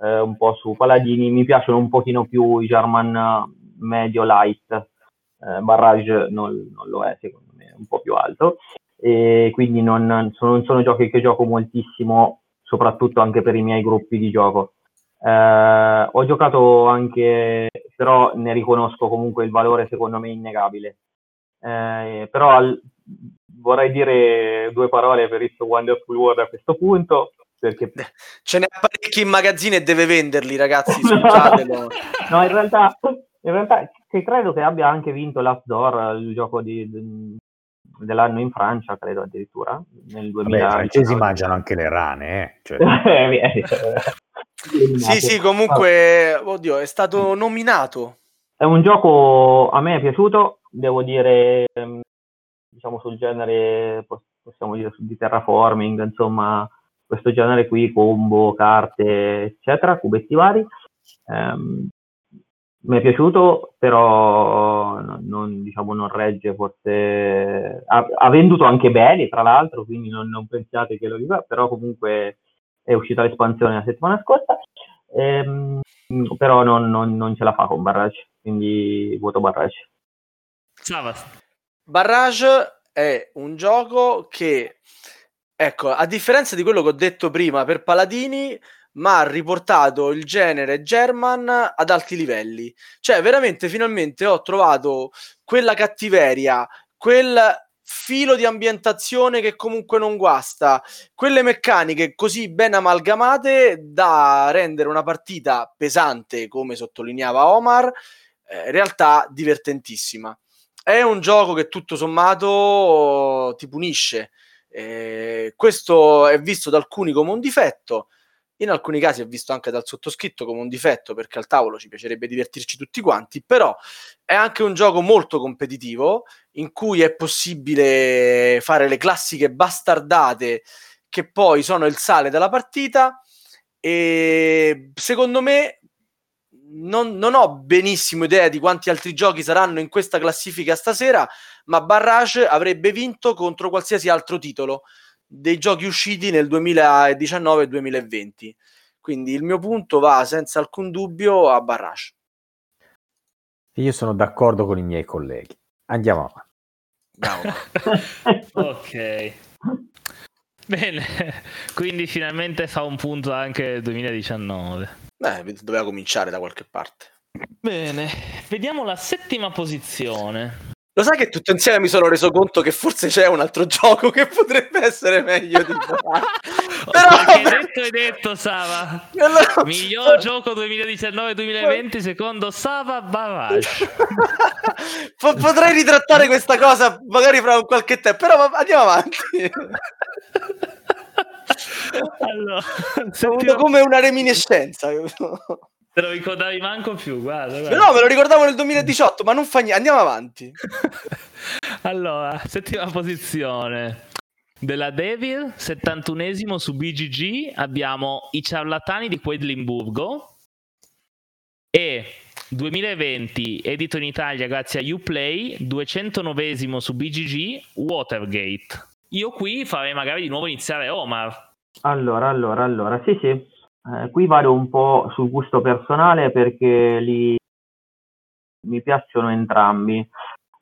eh, un po' su Paladini, mi piacciono un pochino più i German medio light, eh, Barrage non, non, lo è secondo me, un po' più alto, e quindi non sono, sono giochi che gioco moltissimo, soprattutto anche per i miei gruppi di gioco. Eh, ho giocato anche, però ne riconosco comunque il valore secondo me innegabile. Eh, però al, vorrei dire due parole per il Wonderful World a questo punto. Perché... Ce n'è parecchi in magazzino e deve venderli, ragazzi. Scusatelo. [LAUGHS] no, in realtà, in realtà credo che abbia anche vinto Last Door, il gioco di, dell'anno in Francia, credo addirittura. Nel 2000, Vabbè, I francesi mangiano anche le rane, eh? Cioè... [LAUGHS] sì, sì, comunque, oddio, è stato nominato. È un gioco, a me è piaciuto, devo dire, ehm, diciamo sul genere, possiamo dire di terraforming, insomma, questo genere qui, combo, carte, eccetera, cubetti vari. Um, mi è piaciuto, però non, diciamo, non regge forse... Ha, ha, venduto anche bene, tra l'altro, quindi non, non pensiate che lo dica, però comunque è uscita l'espansione la settimana scorsa, ehm, però non, non, non, ce la fa con Barrage, quindi voto Barrage. Barrage è un gioco che, ecco, a differenza di quello che ho detto prima per Paladini, ma ha riportato il genere German ad alti livelli. Cioè, veramente, finalmente ho trovato quella cattiveria, quel filo di ambientazione che comunque non guasta, quelle meccaniche così ben amalgamate da rendere una partita pesante, come sottolineava Omar, eh, in realtà divertentissima. È un gioco che tutto sommato ti punisce. Eh, questo è visto da alcuni come un difetto, in alcuni casi è visto anche dal sottoscritto come un difetto perché al tavolo ci piacerebbe divertirci tutti quanti, però è anche un gioco molto competitivo in cui è possibile fare le classiche bastardate che poi sono il sale della partita e secondo me non, non, ho benissimo idea di quanti altri giochi saranno in questa classifica stasera, ma Barrage avrebbe vinto contro qualsiasi altro titolo dei giochi usciti nel 2019 e 2020. Quindi il mio punto va senza alcun dubbio a Barrage. Io sono d'accordo con i miei colleghi. Andiamo avanti. [LAUGHS] ok. Bene, quindi finalmente fa un punto anche il 2019. Beh, doveva cominciare da qualche parte. Bene, vediamo la settima posizione. Lo sai che tutto insieme mi sono reso conto che forse c'è un altro gioco che potrebbe essere meglio di [LAUGHS] Però hai detto e detto Sava. Allora... Miglior gioco 2019-2020 secondo Sava Barrage. [LAUGHS] Potrei ritrattare questa cosa magari fra qualche tempo, però andiamo avanti. [LAUGHS] allora, sentiamo... come una reminiscenza. Te lo ricordavi manco più, guarda, guarda. No, me lo ricordavo nel 2018, ma non fa niente. Andiamo avanti. [LAUGHS] allora, settima posizione. Della Devil, 71esimo su BGG, abbiamo I ciarlatani di Quedlinburgo e 2020, edito in Italia grazie a Uplay, 209esimo su BGG, Watergate. Io qui farei magari di nuovo iniziare Omar. Allora, allora, allora, sì, sì. Eh, qui vado un po' sul gusto personale perché li, mi piacciono entrambi.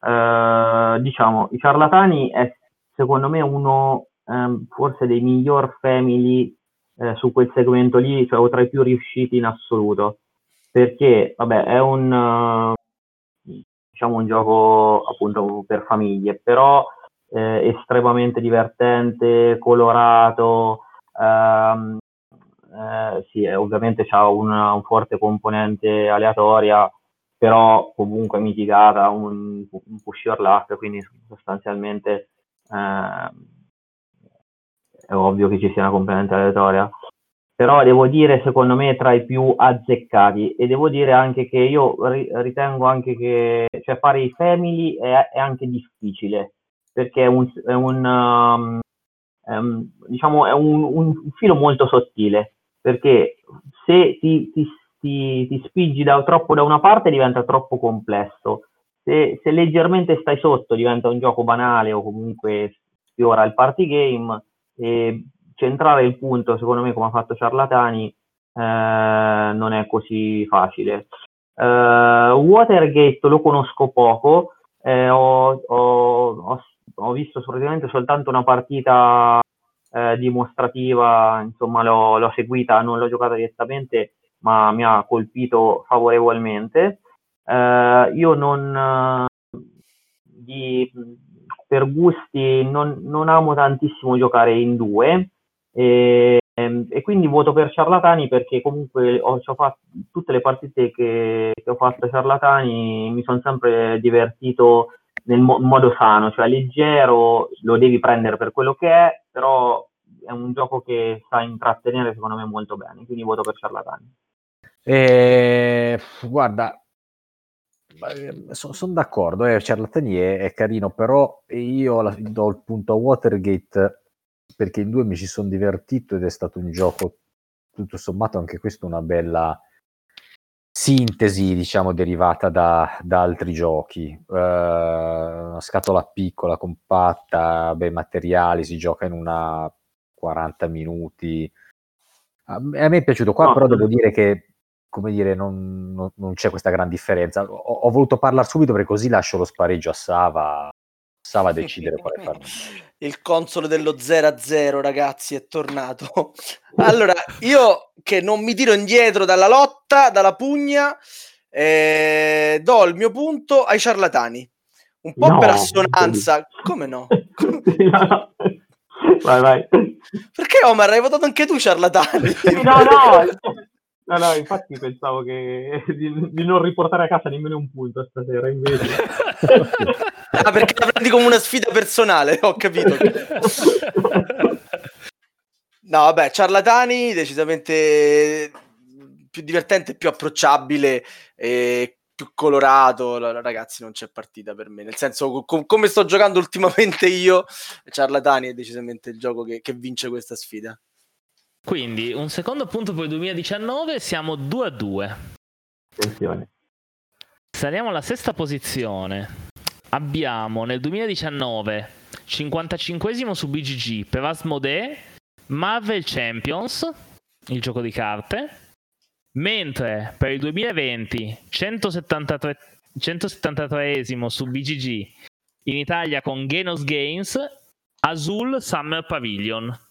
Eh, diciamo, I Ciarlatani è secondo me uno eh, forse dei miglior family eh, su quel segmento lì, cioè o tra i più riusciti in assoluto. Perché, vabbè, è un, diciamo un gioco appunto per famiglie, però eh, estremamente divertente, colorato, ehm, eh, sì, ovviamente c'ha una, un forte componente aleatoria, però comunque mitigata, un, un push your luck, quindi sostanzialmente eh, è ovvio che ci sia una componente aleatoria. Però devo dire, secondo me, tra i più azzeccati. E devo dire anche che io ritengo anche che cioè, fare i family è, è anche difficile, perché è un, è un um, diciamo, è un, un filo molto sottile perché se ti, ti, ti, ti spingi da, troppo da una parte diventa troppo complesso, se, se, leggermente stai sotto diventa un gioco banale o comunque sfiora il party game, e centrare il punto, secondo me, come ha fatto Ciarlatani, eh, non è così facile. Uh, Watergate lo conosco poco, eh, ho, ho, ho, ho, visto praticamente soltanto una partita eh, dimostrativa, insomma l'ho, l'ho, seguita, non l'ho giocata direttamente, ma mi ha colpito favorevolmente. Uh, io non, di, per gusti non, non, amo tantissimo giocare in due e, e, quindi voto per ciarlatani perché comunque ho, ho fatto, tutte le partite che, che ho fatto a ciarlatani mi sono sempre divertito nel mo- modo sano, cioè leggero, lo devi prendere per quello che è, però è un gioco che sa intrattenere secondo me molto bene, quindi voto per ciarlatani. Eh, guarda, Ehm, sono son d'accordo, eh, Ciarlatani è, è, carino, però io la, do il punto a Watergate perché in due mi ci sono divertito ed è stato un gioco tutto sommato anche questo una bella sintesi, diciamo, derivata da, da altri giochi. Uh, una scatola piccola, compatta, bei materiali, si gioca in una 40 minuti. A me è piaciuto qua, no, però devo dire che come dire, non, non, non, c'è questa gran differenza. Ho, ho, voluto parlare subito perché così lascio lo spareggio a Sava. Sava a decidere quale farne. Il console dello 0 a 0, ragazzi, è tornato. [LAUGHS] allora, io che non mi tiro indietro dalla lotta, dalla pugna, eh, do il mio punto ai ciarlatani. Un po' no, per assonanza. Come [LAUGHS] no? vai, vai. Perché Omar hai votato anche tu ciarlatani? no, no. [LAUGHS] No, no, infatti pensavo che [LAUGHS] di, di, non riportare a casa nemmeno un punto stasera, invece. [LAUGHS] ah, perché la prendi come una sfida personale, ho capito. no, vabbè, Ciarlatani, decisamente più divertente, più approcciabile e più colorato. Ragazzi, non c'è partita per me. Nel senso, com- come sto giocando ultimamente io, Ciarlatani è decisamente il gioco che, che vince questa sfida. Quindi un secondo punto per il 2019, siamo 2 a 2. Attenzione. Saliamo alla sesta posizione. Abbiamo nel 2019 55 su BGG per Asmodee, Marvel Champions, il gioco di carte, mentre per il 2020 173 173 su BGG in Italia con Genos Games, Azul Summer Pavilion.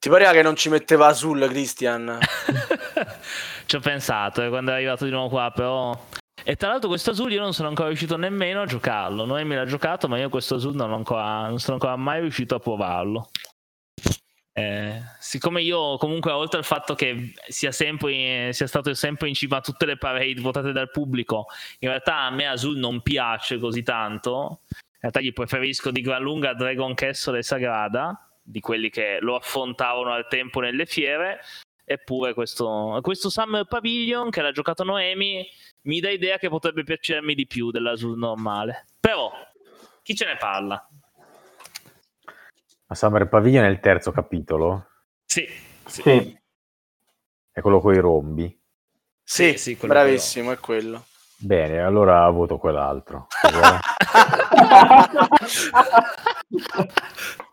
Ti pareva che non ci metteva Azul, Christian? [LAUGHS] ci ho pensato eh, quando è arrivato di nuovo qua, però... E tra l'altro questo Azul io non sono ancora riuscito nemmeno a giocarlo. Noemi l'ha giocato, ma io questo Azul non, ancora, non sono ancora mai riuscito a provarlo. Eh, siccome io comunque oltre al fatto che sia, sempre, sia stato sempre in cima a tutte le parade votate dal pubblico, in realtà a me Azul non piace così tanto. In realtà gli preferisco di gran lunga Dragon Castle e Sagrada di quelli che lo affrontavano al tempo nelle fiere. Eppure questo, questo Summer Pavilion che l'ha giocato Noemi mi dà idea che potrebbe piacermi di più dell'Azul normale. Però, chi ce ne parla? Ma Summer Pavilion è il terzo capitolo? Sì. Sì. sì. È quello con i rombi? Sì, sì bravissimo, è quello. Bene, allora voto quell'altro. [LAUGHS] [LAUGHS] [LAUGHS]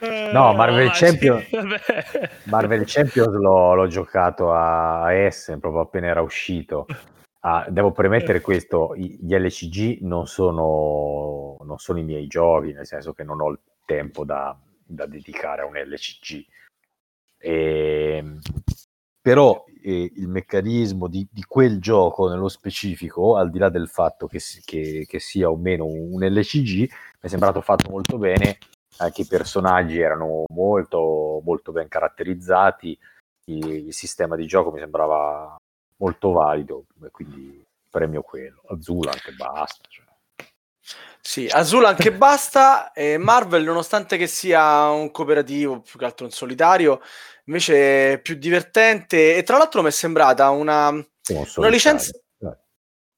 No, Marvel, Champions, sì, [LAUGHS] Marvel Champions l'ho, l'ho, giocato a Essen proprio appena era uscito. Ah, devo premettere questo, gli LCG non sono, non sono, i miei giochi, nel senso che non ho il tempo da, da dedicare a un LCG. E, ehm, però eh, il meccanismo di, di, quel gioco nello specifico, al di là del fatto che, che, che sia o meno un, un LCG, mi è sembrato fatto molto bene anche i personaggi erano molto, molto ben caratterizzati, il, il sistema di gioco mi sembrava molto valido, quindi premio quello. Azul anche basta. Cioè. Sì, Azul anche basta. E Marvel, nonostante che sia un cooperativo, più che altro un solitario, invece è più divertente. E tra l'altro mi è sembrata una, una licenza.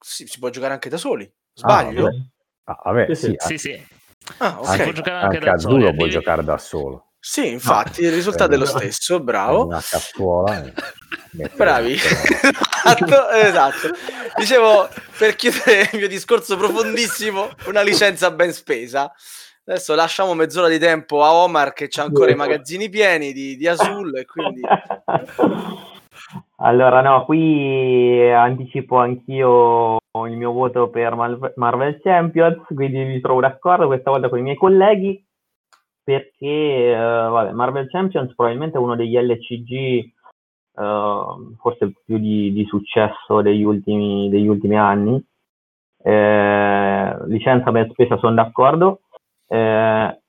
Sì, si può giocare anche da soli. Sbaglio? Ah, vabbè, ah, sì, sì, sì. Ah, okay. Anche, giocare anche, anche da Azzurro solo. puoi giocare da solo. Sì, infatti, no. il risultato è lo stesso, bravo. Una cappuola. Bravi. [LAUGHS] esatto, esatto. Dicevo, per chiudere il mio discorso profondissimo, una licenza ben spesa. Adesso lasciamo mezz'ora di tempo a Omar che c'ha ancora i magazzini pieni di, di Azul e quindi... [LAUGHS] allora no, qui anticipo anch'io il mio voto per Marvel Champions, quindi mi trovo d'accordo questa volta con i miei colleghi perché uh, vabbè, Marvel Champions probabilmente è uno degli LCG eh, forse più di, di successo degli ultimi, degli ultimi anni. Eh, licenza ben spesa sono d'accordo, eh,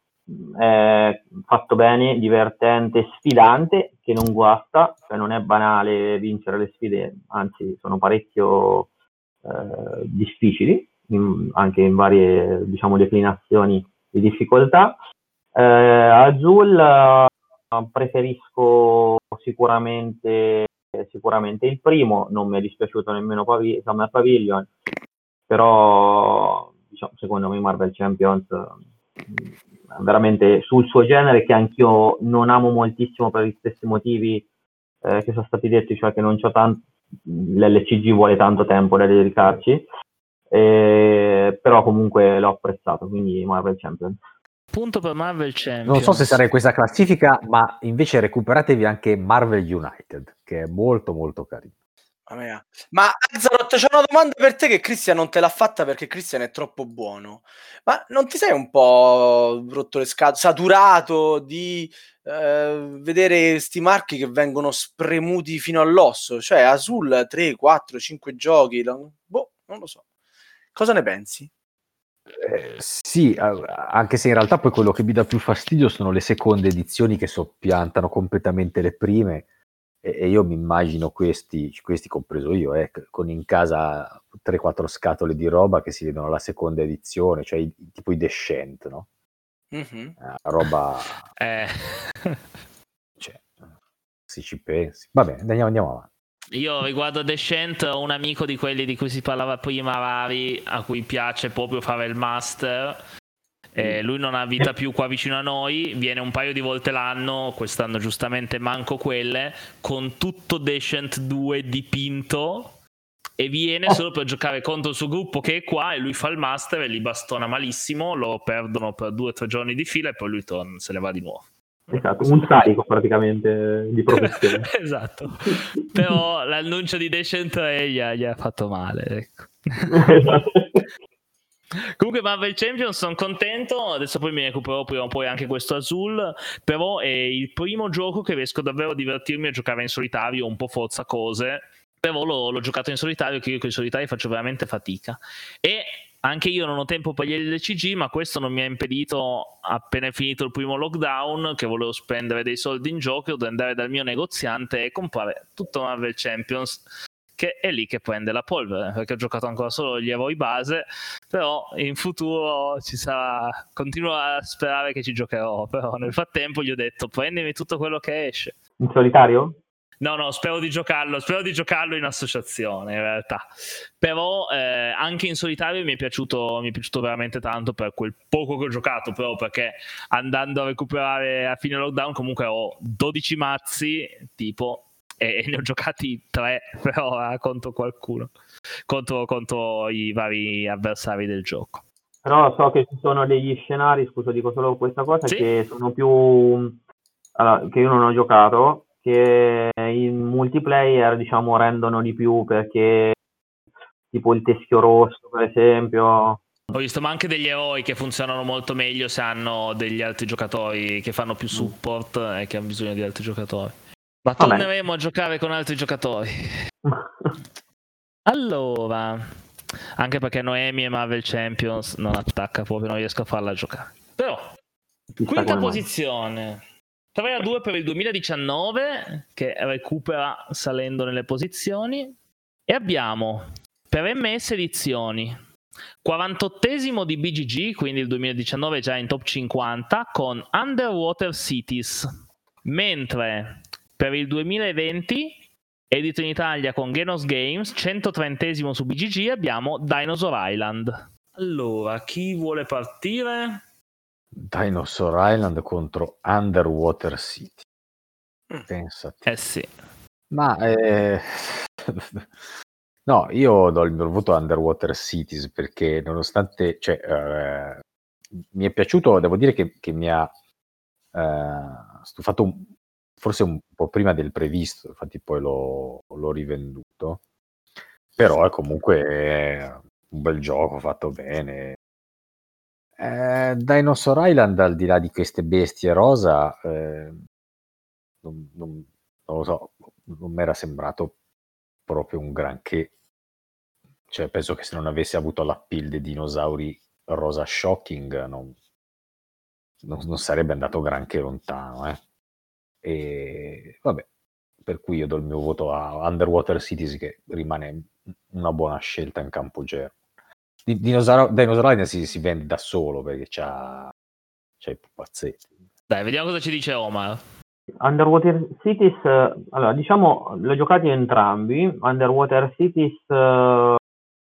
è fatto bene, divertente, sfidante, che non guasta, cioè non è banale vincere le sfide, anzi sono parecchio eh, difficili, in, anche in varie diciamo, declinazioni di difficoltà. Eh, Azul eh, preferisco sicuramente, sicuramente il primo, non mi è dispiaciuto nemmeno Pavi- Summer Pavilion, però diciamo, secondo me Marvel Champions mm, veramente sul suo genere che anch'io non amo moltissimo per gli stessi motivi eh, che sono stati detti, cioè che non c'ho tanto l'LCG vuole tanto tempo da dedicarci, eh, però comunque l'ho apprezzato, quindi Marvel Champions. Punto per Marvel Champions. Non so se sarà in questa classifica, ma invece recuperatevi anche Marvel United, che è molto molto carino. Ma Azzarot, c'è una domanda per te che Cristian non te l'ha fatta perché Cristian è troppo buono. Ma non ti sei un po' rotto le scatole, saturato di eh, vedere sti marchi che vengono spremuti fino all'osso? Cioè, Azul 3, 4, 5 giochi, boh, non lo so. Cosa ne pensi? Eh, sì, anche se in realtà poi quello che mi dà più fastidio sono le seconde edizioni che soppiantano completamente le prime e, io mi immagino questi, questi compreso io, eh, con in casa 3-4 scatole di roba che si vedono alla seconda edizione, cioè i, tipo i Descent, no? Mm-hmm. Roba... Eh. [LAUGHS] cioè, se ci pensi. Va bene, andiamo, andiamo avanti. Io riguardo Descent ho un amico di quelli di cui si parlava prima, Rari, a cui piace proprio fare il master. Eh, lui non ha vita [LAUGHS] più qua vicino a noi, viene un paio di volte l'anno, quest'anno giustamente manco quelle, con tutto Descent 2 dipinto e viene solo per giocare contro il suo gruppo che è qua e lui fa il master e li bastona malissimo, lo perdono per due o tre giorni di fila e poi lui torna, se ne va di nuovo. Esatto, un sarico praticamente di professione. [LAUGHS] esatto, però l'annuncio di Descent 3 gli ha, gli ha fatto male. Ecco. [LAUGHS] esatto. Comunque Marvel Champions sono contento, adesso poi mi recupero prima o poi anche questo Azul, però è il primo gioco che riesco davvero a divertirmi a giocare in solitario, un po' forza cose, però l'ho, l'ho giocato in solitario che io con i solitari faccio veramente fatica. E anche io non ho tempo per gli LCG, ma questo non mi ha impedito, appena finito il primo lockdown, che volevo spendere dei soldi in gioco, di andare dal mio negoziante e comprare tutto Marvel Champions, che è lì che prende la polvere, perché ho giocato ancora solo gli eroi base, però in futuro ci sarà, continuo a sperare che ci giocherò, [LAUGHS] però nel frattempo gli ho detto prendimi tutto quello che esce. In solitario? No, no, spero di giocarlo, spero di giocarlo in associazione in realtà. Però eh, anche in solitario mi è, piaciuto, mi è piaciuto veramente tanto per quel poco che ho giocato, però perché andando a recuperare a fine lockdown comunque ho 12 mazzi, tipo, e, ne ho giocati 3 [LAUGHS] però contro qualcuno, contro, contro i vari avversari del gioco. Però so che ci sono degli scenari, scusa dico solo questa cosa, sì? che sono più... Allora, che io non ho giocato, che in multiplayer diciamo rendono di più perché tipo il teschio rosso per esempio ho visto ma anche degli eroi che funzionano molto meglio se hanno degli altri giocatori che fanno più mm. support e che hanno bisogno di altri giocatori ma torneremo a giocare con altri giocatori. [LAUGHS] Allora anche perché Noemi e Marvel Champions non attacca proprio non riesco a farla giocare. Però quinta posizione. 3 a 2 per il 2019 che recupera salendo nelle posizioni. E abbiamo per MS edizioni 48esimo di BGG quindi il 2019 già in top 50 con Underwater Cities. Mentre per il 2020 edito in Italia con Genos Games 130esimo su BGG abbiamo Dinosaur Island allora chi vuole partire? Dinosaur Island contro Underwater City. Mm. Pensate. Eh sì. Ma eh... [LAUGHS] no, io do il mio voto a Underwater Cities perché nonostante cioè, eh, mi è piaciuto, devo dire che, che mi ha eh, stufato un, forse un po' prima del previsto, infatti poi l'ho, l'ho rivenduto, però è comunque un bel gioco fatto bene. Eh, Dinosaur Island, al di là di queste bestie rosa, eh, non, non, non, lo so, non mi era sembrato proprio un granché. Cioè, penso che se non avessi avuto l'appeal dei dinosauri rosa shocking, non, non sarebbe andato granché lontano. Eh. E vabbè, per cui io do il mio voto a Underwater Cities, che rimane una buona scelta in campo germo. Dinosaur, Dinosaur Island si, si, vende da solo perché c'ha, c'ha i pupazzetti. Dai, vediamo cosa ci dice Omar. Underwater Cities, allora diciamo, l'ho giocati entrambi. Underwater Cities uh,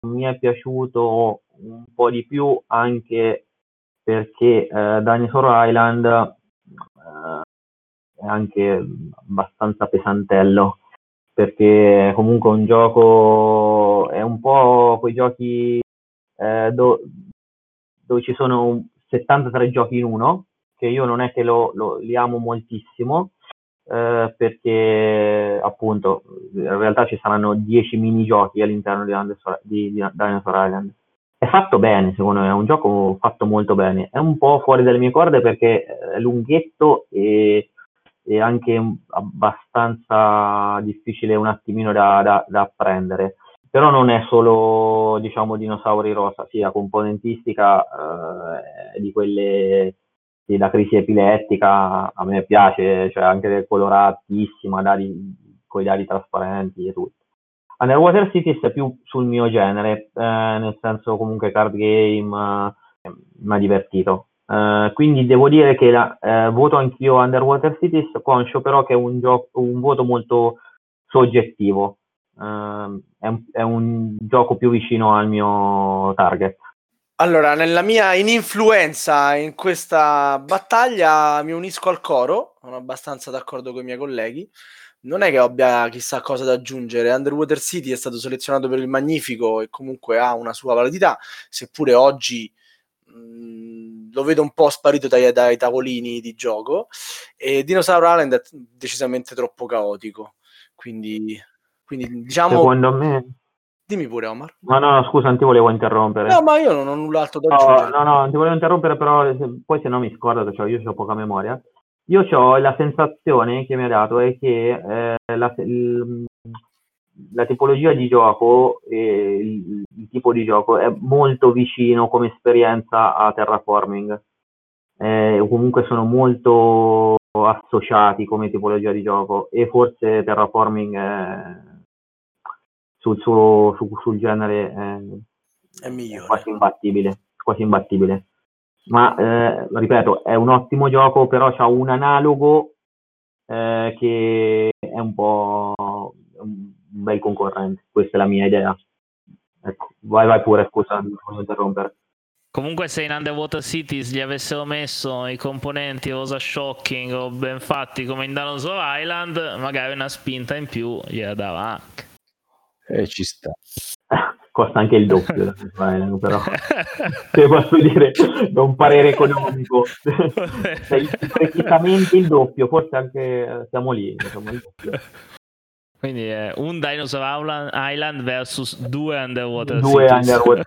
mi è piaciuto un po' di più anche perché uh, Dinosaur Island uh, è anche abbastanza pesantello perché comunque un gioco è un po' quei giochi eh, do, dove ci sono 73 giochi in uno, che io non è che lo, lo, li amo moltissimo, eh, perché appunto in realtà ci saranno 10 minigiochi all'interno di, di, di Dinosaur Island. È fatto bene, secondo me, è un gioco fatto molto bene. È un po' fuori dalle mie corde perché è lunghetto e, e anche abbastanza difficile un attimino da, da, da apprendere però non è solo diciamo dinosauri rosa, sì, la componentistica eh, di quelle sì, la crisi epilettica a me piace, cioè anche coloratissima, dadi, con i dadi trasparenti e tutto. Underwater Cities è più sul mio genere, eh, nel senso comunque card game, eh, mi ha divertito. Uh, quindi devo dire che la, eh, voto anch'io Underwater Cities, conscio però che è un, gio- un voto molto soggettivo, uh, è, un, è, un, gioco più vicino al mio target. Allora, nella mia ininfluenza in questa battaglia mi unisco al coro, sono abbastanza d'accordo con i miei colleghi. Non è che abbia chissà cosa da aggiungere. Underwater City è stato selezionato per il Magnifico e comunque ha una sua validità, seppure oggi mh, mm, lo vedo un po' sparito dai, dai tavolini di gioco. E Dinosaur Island è decisamente troppo caotico. Quindi quindi diciamo... Secondo me... Dimmi pure Omar. No, no, scusa, non ti volevo interrompere. No, ma io non ho null'altro da aggiungere. No, no, non ti volevo interrompere, però se, poi se no mi scordo, cioè io ho poca memoria. Io ho la sensazione che mi ha dato è che eh, la, il, la, tipologia di gioco e il, il, tipo di gioco è molto vicino come esperienza a terraforming. Eh, comunque sono molto associati come tipologia di gioco e forse terraforming è sul, suo, su, sul genere eh, è, migliore. Quasi imbattibile, quasi imbattibile. Ma eh, ripeto, è un ottimo gioco, però c'ha un analogo eh, che è un po' un bel concorrente. Questa è la mia idea. Ecco, vai, vai pure, scusa, non voglio interrompere. Comunque se in Underwater Cities gli avessero messo i componenti rosa shocking o ben fatti come in Dinosaur Island, magari una spinta in più gliela dava anche. E eh, ci sta. [LAUGHS] Costa anche il doppio, però [LAUGHS] se posso dire, da un parere economico, [LAUGHS] precisamente il doppio, forse anche siamo lì. Insomma, Quindi è un Dinosaur Island versus due Underwater Due Cities. Underwater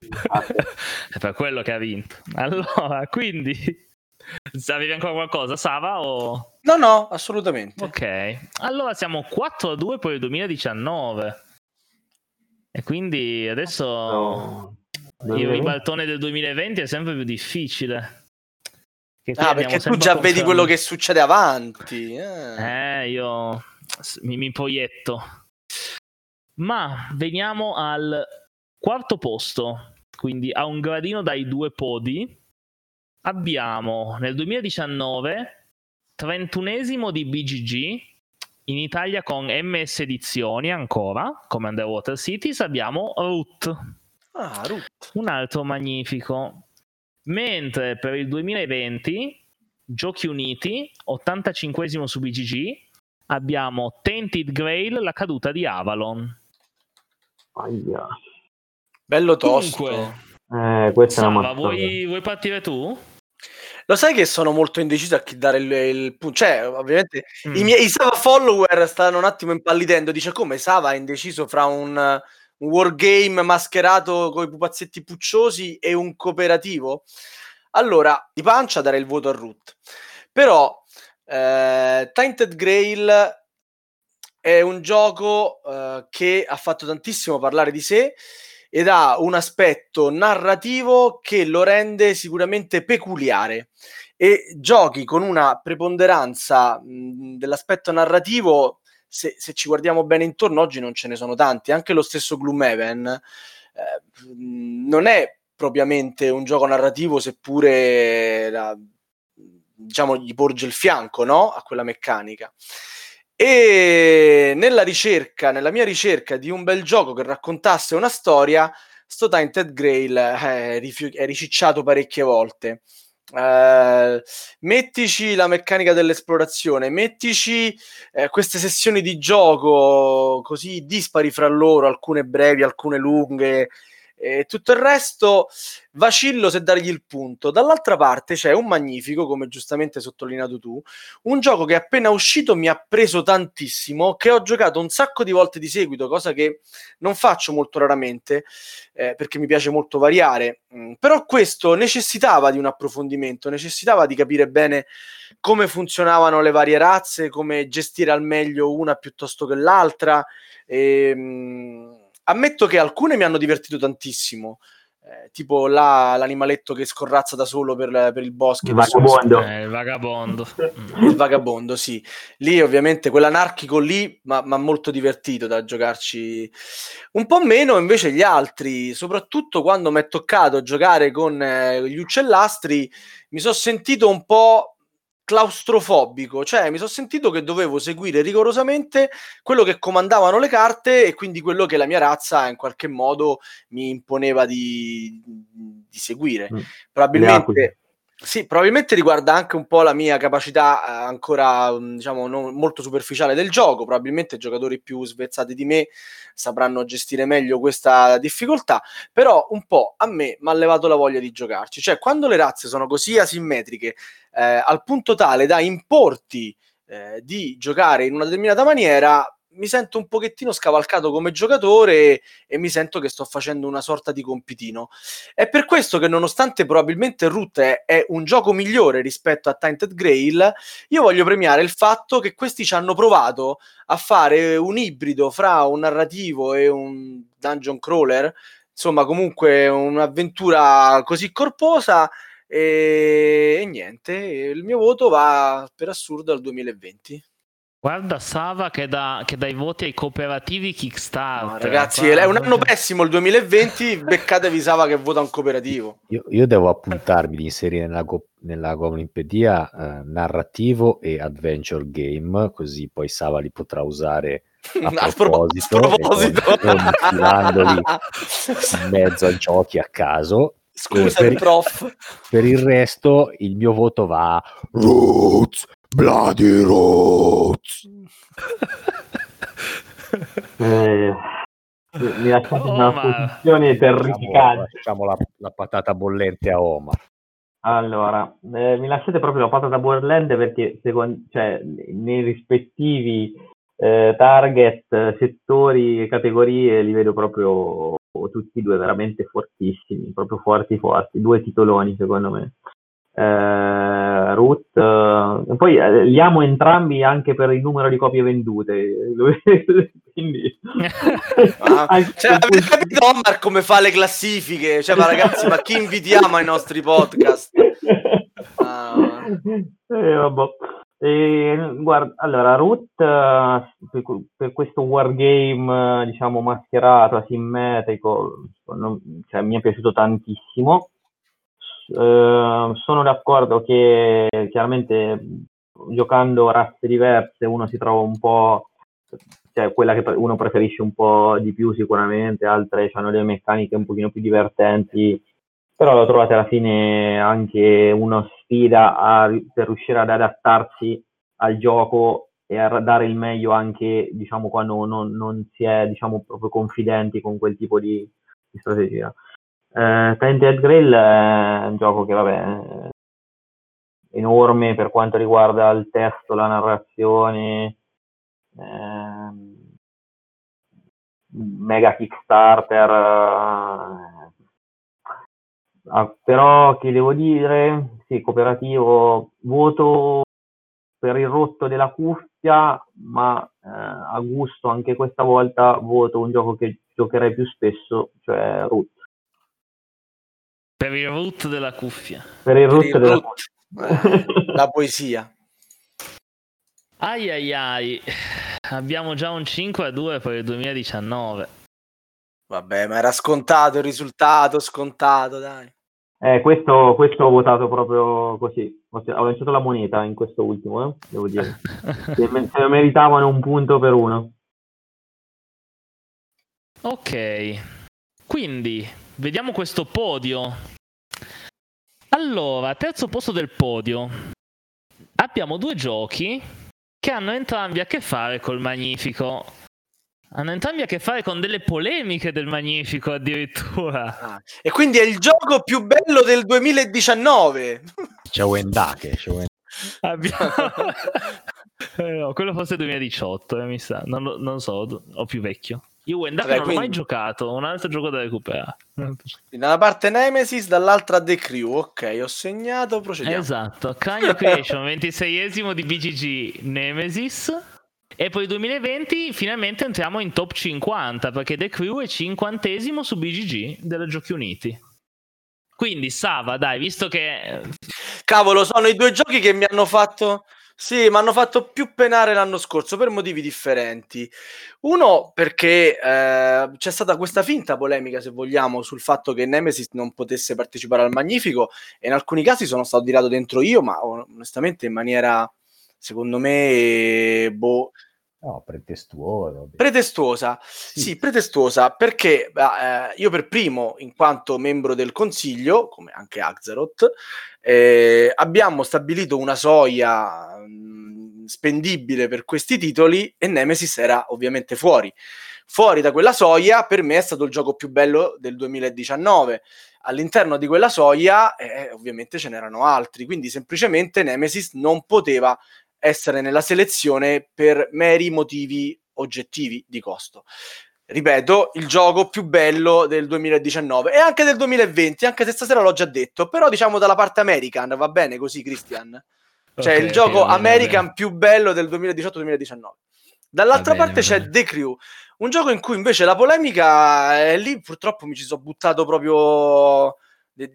[LAUGHS] È per quello che ha vinto. Allora, quindi... Avevi ancora qualcosa, Sava? O... No, no, assolutamente. Ok. Allora siamo 4 a 2 per il 2019. E quindi adesso no. il ribaltone del 2020 è sempre più difficile. ah, perché tu già vedi quello che succede avanti. Eh, eh io mi, mi proietto. Ma veniamo al quarto posto, quindi a un gradino dai due podi. Abbiamo nel 2019 trentunesimo di BGG in Italia con MS Edizioni ancora, come Underwater Cities, abbiamo Root. Ah, Root. Un altro magnifico. Mentre per il 2020, Giochi Uniti, 85 su BGG, abbiamo Tainted Grail, la caduta di Avalon. Aia. Bello tosto. Eh, questa Sava, è una vuoi, vuoi partire tu? Lo sai che sono molto indeciso a chi dare il, il punto. Cioè, ovviamente, Mm. i miei i Sava follower stanno un attimo impallidendo. Dice come Sava è indeciso fra un, un wargame mascherato con i pupazzetti pucciosi e un cooperativo. Allora, di pancia darei il voto a Root. Però, eh, Tainted Grail è un gioco eh, che ha fatto tantissimo parlare di sé ed ha un aspetto narrativo che lo rende sicuramente peculiare e giochi con una preponderanza mh, dell'aspetto narrativo se, se ci guardiamo bene intorno oggi non ce ne sono tanti anche lo stesso Gloomhaven eh, non è propriamente un gioco narrativo seppure la- diciamo gli porge il fianco no? a quella meccanica e nella ricerca, nella mia ricerca di un bel gioco che raccontasse una storia, sto Tainted Grail è, rifiu- è ricicciato parecchie volte. Eh, mettici la meccanica dell'esplorazione, mettici eh, queste sessioni di gioco così dispari fra loro, alcune brevi, alcune lunghe, e tutto il resto vacillo se dargli il punto. Dall'altra parte c'è un magnifico, come giustamente hai sottolineato tu, un gioco che appena uscito mi ha preso tantissimo, che ho giocato un sacco di volte di seguito, cosa che non faccio molto raramente, eh, perché mi piace molto variare. Mm, però questo necessitava di un approfondimento, necessitava di capire bene come funzionavano le varie razze, come gestire al meglio una piuttosto che l'altra. E, mm, ammetto che alcune mi hanno divertito tantissimo. eh, tipo là, l'animaletto che scorrazza da solo per, per il bosco Il vagabondo. Eh, il vagabondo. [LAUGHS] Il vagabondo, sì. Lì ovviamente quell'anarchico lì ma ma molto divertito da giocarci. Un po' meno invece gli altri, soprattutto quando mi è toccato giocare con eh, gli uccellastri, mi sono sentito un po' claustrofobico, cioè mi sono sentito che dovevo seguire rigorosamente quello che comandavano le carte e quindi quello che la mia razza in qualche modo mi imponeva di, di seguire. Mm. Probabilmente sì, probabilmente riguarda anche un po' la mia capacità eh, ancora, mh, diciamo, non- molto superficiale del gioco. Probabilmente giocatori più svezzati di me sapranno gestire meglio questa difficoltà, però un po' a me mi ha levato la voglia di giocarci. Cioè, quando le razze sono così asimmetriche, eh, al punto tale da importi eh, di giocare in una determinata maniera, mi sento un pochettino scavalcato come giocatore e mi sento che sto facendo una sorta di compitino. È per questo che nonostante probabilmente Root è, è un gioco migliore rispetto a Tainted Grail, io voglio premiare il fatto che questi ci hanno provato a fare un ibrido fra un narrativo e un dungeon crawler, insomma comunque un'avventura così corposa e, e niente, il mio voto va per assurdo al 2020. Guarda Sava che dà, che dà i voti ai cooperativi No, Kickstarter. ragazzi, Qua- è un anno pessimo il 2020, [LAUGHS] beccatevi Sava che vota un cooperativo. Io, io devo appuntarmi di inserire nella, go- nella Goblinpedia eh, narrativo e adventure game, così poi Sava li potrà usare [LAUGHS] a A pro- proposito, a proposito. e poi [LAUGHS] in mezzo a giochi a caso. Scusa E il per, prof. [LAUGHS] per il resto il mio voto va a Roots, Bloody Roots. [LAUGHS] Eh, mi lasciate in una posizione terrificante. facciamo la, la patata bollente a Omar. Allora, eh, mi lasciate proprio la patata bollente perché secondo, cioè, nei rispettivi eh, target, eh, settori e categorie li vedo proprio tutti e due veramente fortissimi, proprio forti forti, due titoloni secondo me. Eh, Root, eh, poi eh, li amo entrambi anche per il numero di copie vendute, [LAUGHS] quindi Ah, cioè, avete capito Omar come fa le classifiche? Cioè, ma ragazzi, ma chi invitiamo ai nostri podcast? [LAUGHS] Ah. Eh, vabbè. Eh, guarda, allora, Root eh, per, per questo wargame, eh, diciamo, mascherato, asimmetrico, non- cioè, mi è piaciuto tantissimo. Eh, sono d'accordo che chiaramente giocando razze diverse uno si trova un po', cioè quella che uno preferisce un po' di più sicuramente, altre hanno delle meccaniche un pochino più divertenti però l'ho trovata alla fine anche una sfida a- per riuscire ad adattarsi al gioco e a dare il meglio anche diciamo quando non, non si è diciamo proprio confidenti con quel tipo di, di strategia Eh, Tainted Grail è un gioco che, vabbè, è enorme per quanto riguarda il testo, la narrazione, ehm, mega Kickstarter. Eh, però che devo dire, sì, cooperativo, voto per il rotto della cuffia, ma eh, a gusto anche questa volta voto un gioco che giocherei più spesso, cioè Root. Per il root della cuffia. Per il root della root. cuffia. Eh, la poesia. Ai ai ai. Abbiamo già un 5 a 2 per il 2019. Vabbè, ma era scontato il risultato, scontato, dai. Eh, questo, questo, ho votato proprio così. Ho lanciato la moneta in questo ultimo, eh? devo dire. [LAUGHS] se, se meritavano un punto per uno. Ok. Quindi, vediamo questo podio. Allora, terzo posto del podio. Abbiamo due giochi che hanno entrambi a che fare col Magnifico. Hanno entrambi a che fare con delle polemiche del Magnifico addirittura. Ah, e quindi è il gioco più bello del 2019. C'è Wendake. C'è Wendake. Abbiamo... [LAUGHS] eh, no, quello forse 2018, eh, mi sa. Non, non so, ho più vecchio. Io Wendake non quindi... l'ho mai giocato, un altro gioco da recuperare. Da una parte Nemesis, dall'altra The Crew. Ok, ho segnato, procediamo. Esatto, Crime Creation, [LAUGHS] 26esimo di BGG Nemesis. E poi 2020 finalmente entriamo in top 50 perché The Crew è 50 su BGG della Giochi Uniti. Quindi Sava, dai, visto che... Cavolo, sono i due giochi che mi hanno fatto sì, mi hanno fatto più penare l'anno scorso per motivi differenti. Uno perché eh, c'è stata questa finta polemica, se vogliamo, sul fatto che Nemesis non potesse partecipare al Magnifico e in alcuni casi sono stato tirato dentro io, ma onestamente in maniera, secondo me, boh, No, pretestuosa. Pretestuosa, sì. sì, pretestuosa perché eh, io per primo, in quanto membro del consiglio, come anche Axeroth, eh, abbiamo stabilito una soglia mh, mm, spendibile per questi titoli e Nemesis era ovviamente fuori. Fuori da quella soglia, per me è stato il gioco più bello del 2019. All'interno di quella soglia, eh, ovviamente ce n'erano altri, quindi semplicemente Nemesis non poteva essere nella selezione per meri motivi oggettivi di costo. Ripeto, il gioco più bello del 2019 e anche del 2020, anche se stasera l'ho già detto, però diciamo dalla parte American, va bene così Christian? Cioè okay, il gioco okay, American bene. più bello del 2018-2019. Dall'altra bene, parte c'è The Crew, un gioco in cui invece la polemica è lì purtroppo mi ci sono buttato proprio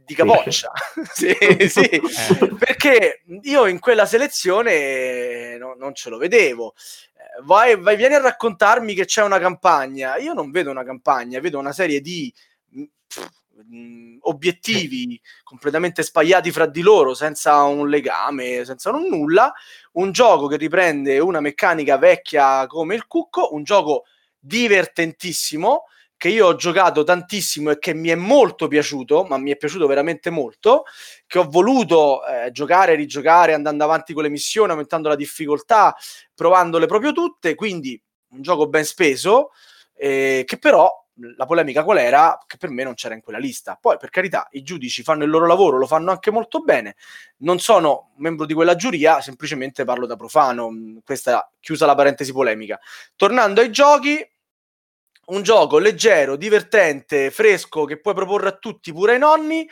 di capoccia. sì, [LAUGHS] [LAUGHS] sì, eh. perché io in quella selezione no, non ce lo vedevo. Eh, vai, vai, vieni a raccontarmi che c'è una campagna. Io non vedo una campagna, vedo una serie di pff, mm, obiettivi completamente spagliati fra di loro, senza un legame, senza un nulla. Un gioco che riprende una meccanica vecchia come il cucco, un gioco divertentissimo che io ho giocato tantissimo e che mi è molto piaciuto, ma mi è piaciuto veramente molto, che ho voluto eh, giocare, rigiocare, andando avanti con le missioni, aumentando la difficoltà, provandole proprio tutte, quindi un gioco ben speso, eh, che però la polemica qual era? Che per me non c'era in quella lista. Poi, per carità, i giudici fanno il loro lavoro, lo fanno anche molto bene. Non sono membro di quella giuria, semplicemente parlo da profano. Questa chiusa la parentesi polemica. Tornando ai giochi, un gioco leggero, divertente, fresco che puoi proporre a tutti, pure ai nonni,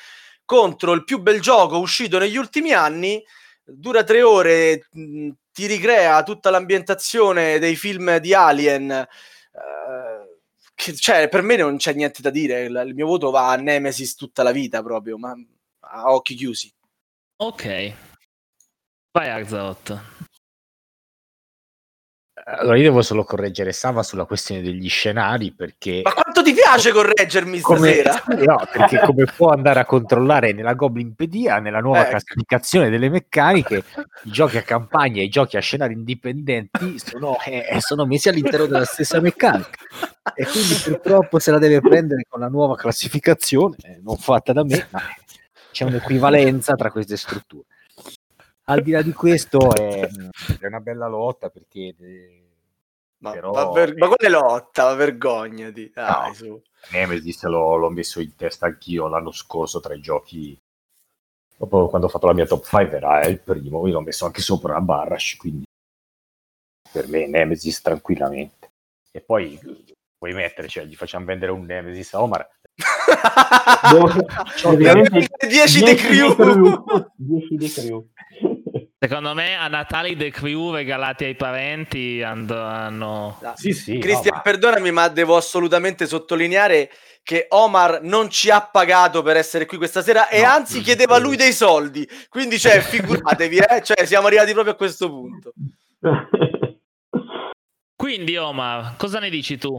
contro il più bel gioco uscito negli ultimi anni. Dura tre ore, mh, ti ricrea tutta l'ambientazione dei film di Alien. Uh, che, cioè, per me non c'è niente da dire. Il, il, mio voto va a Nemesis tutta la vita, proprio, ma a occhi chiusi. Ok. Vai, Arzot. Allora, io devo solo correggere Sava sulla questione degli scenari perché. Ma quanto ti piace correggermi stasera? [LAUGHS] Come, no, perché come può andare a controllare nella Goblinpedia, nella nuova ecco. classificazione delle meccaniche, i giochi a campagna e i giochi a scenari indipendenti sono, eh, sono messi all'interno della stessa meccanica. E quindi purtroppo se la deve prendere con la nuova classificazione, eh, non fatta da me, ma c'è un'equivalenza tra queste strutture al di là di questo [LAUGHS] è, è, una bella lotta perché Ma, Però- ma, ver- ma quale lotta? Ma vergognati. Dai, No. su. Nemesis l'ho, l'ho messo in testa anch'io l'anno scorso tra i giochi. Dopo quando ho fatto la mia top 5 era il primo, io l'ho messo anche sopra a Barrash, quindi per me Nemesis tranquillamente. E poi puoi mettere, cioè gli facciamo vendere un Nemesis a Omar. Ovviamente 10 di crew. 10 di crew. Secondo me a Natale i The Crew regalati ai parenti andranno... No. Sì, sì. Cristian, no, ma- perdonami, ma devo assolutamente sottolineare che Omar non ci ha pagato per essere qui questa sera e No. anzi chiedeva lui dei soldi. Quindi, cioè, [LAUGHS] figuratevi, eh? cioè, siamo arrivati proprio a questo punto. [LAUGHS] Quindi Omar, cosa ne dici tu?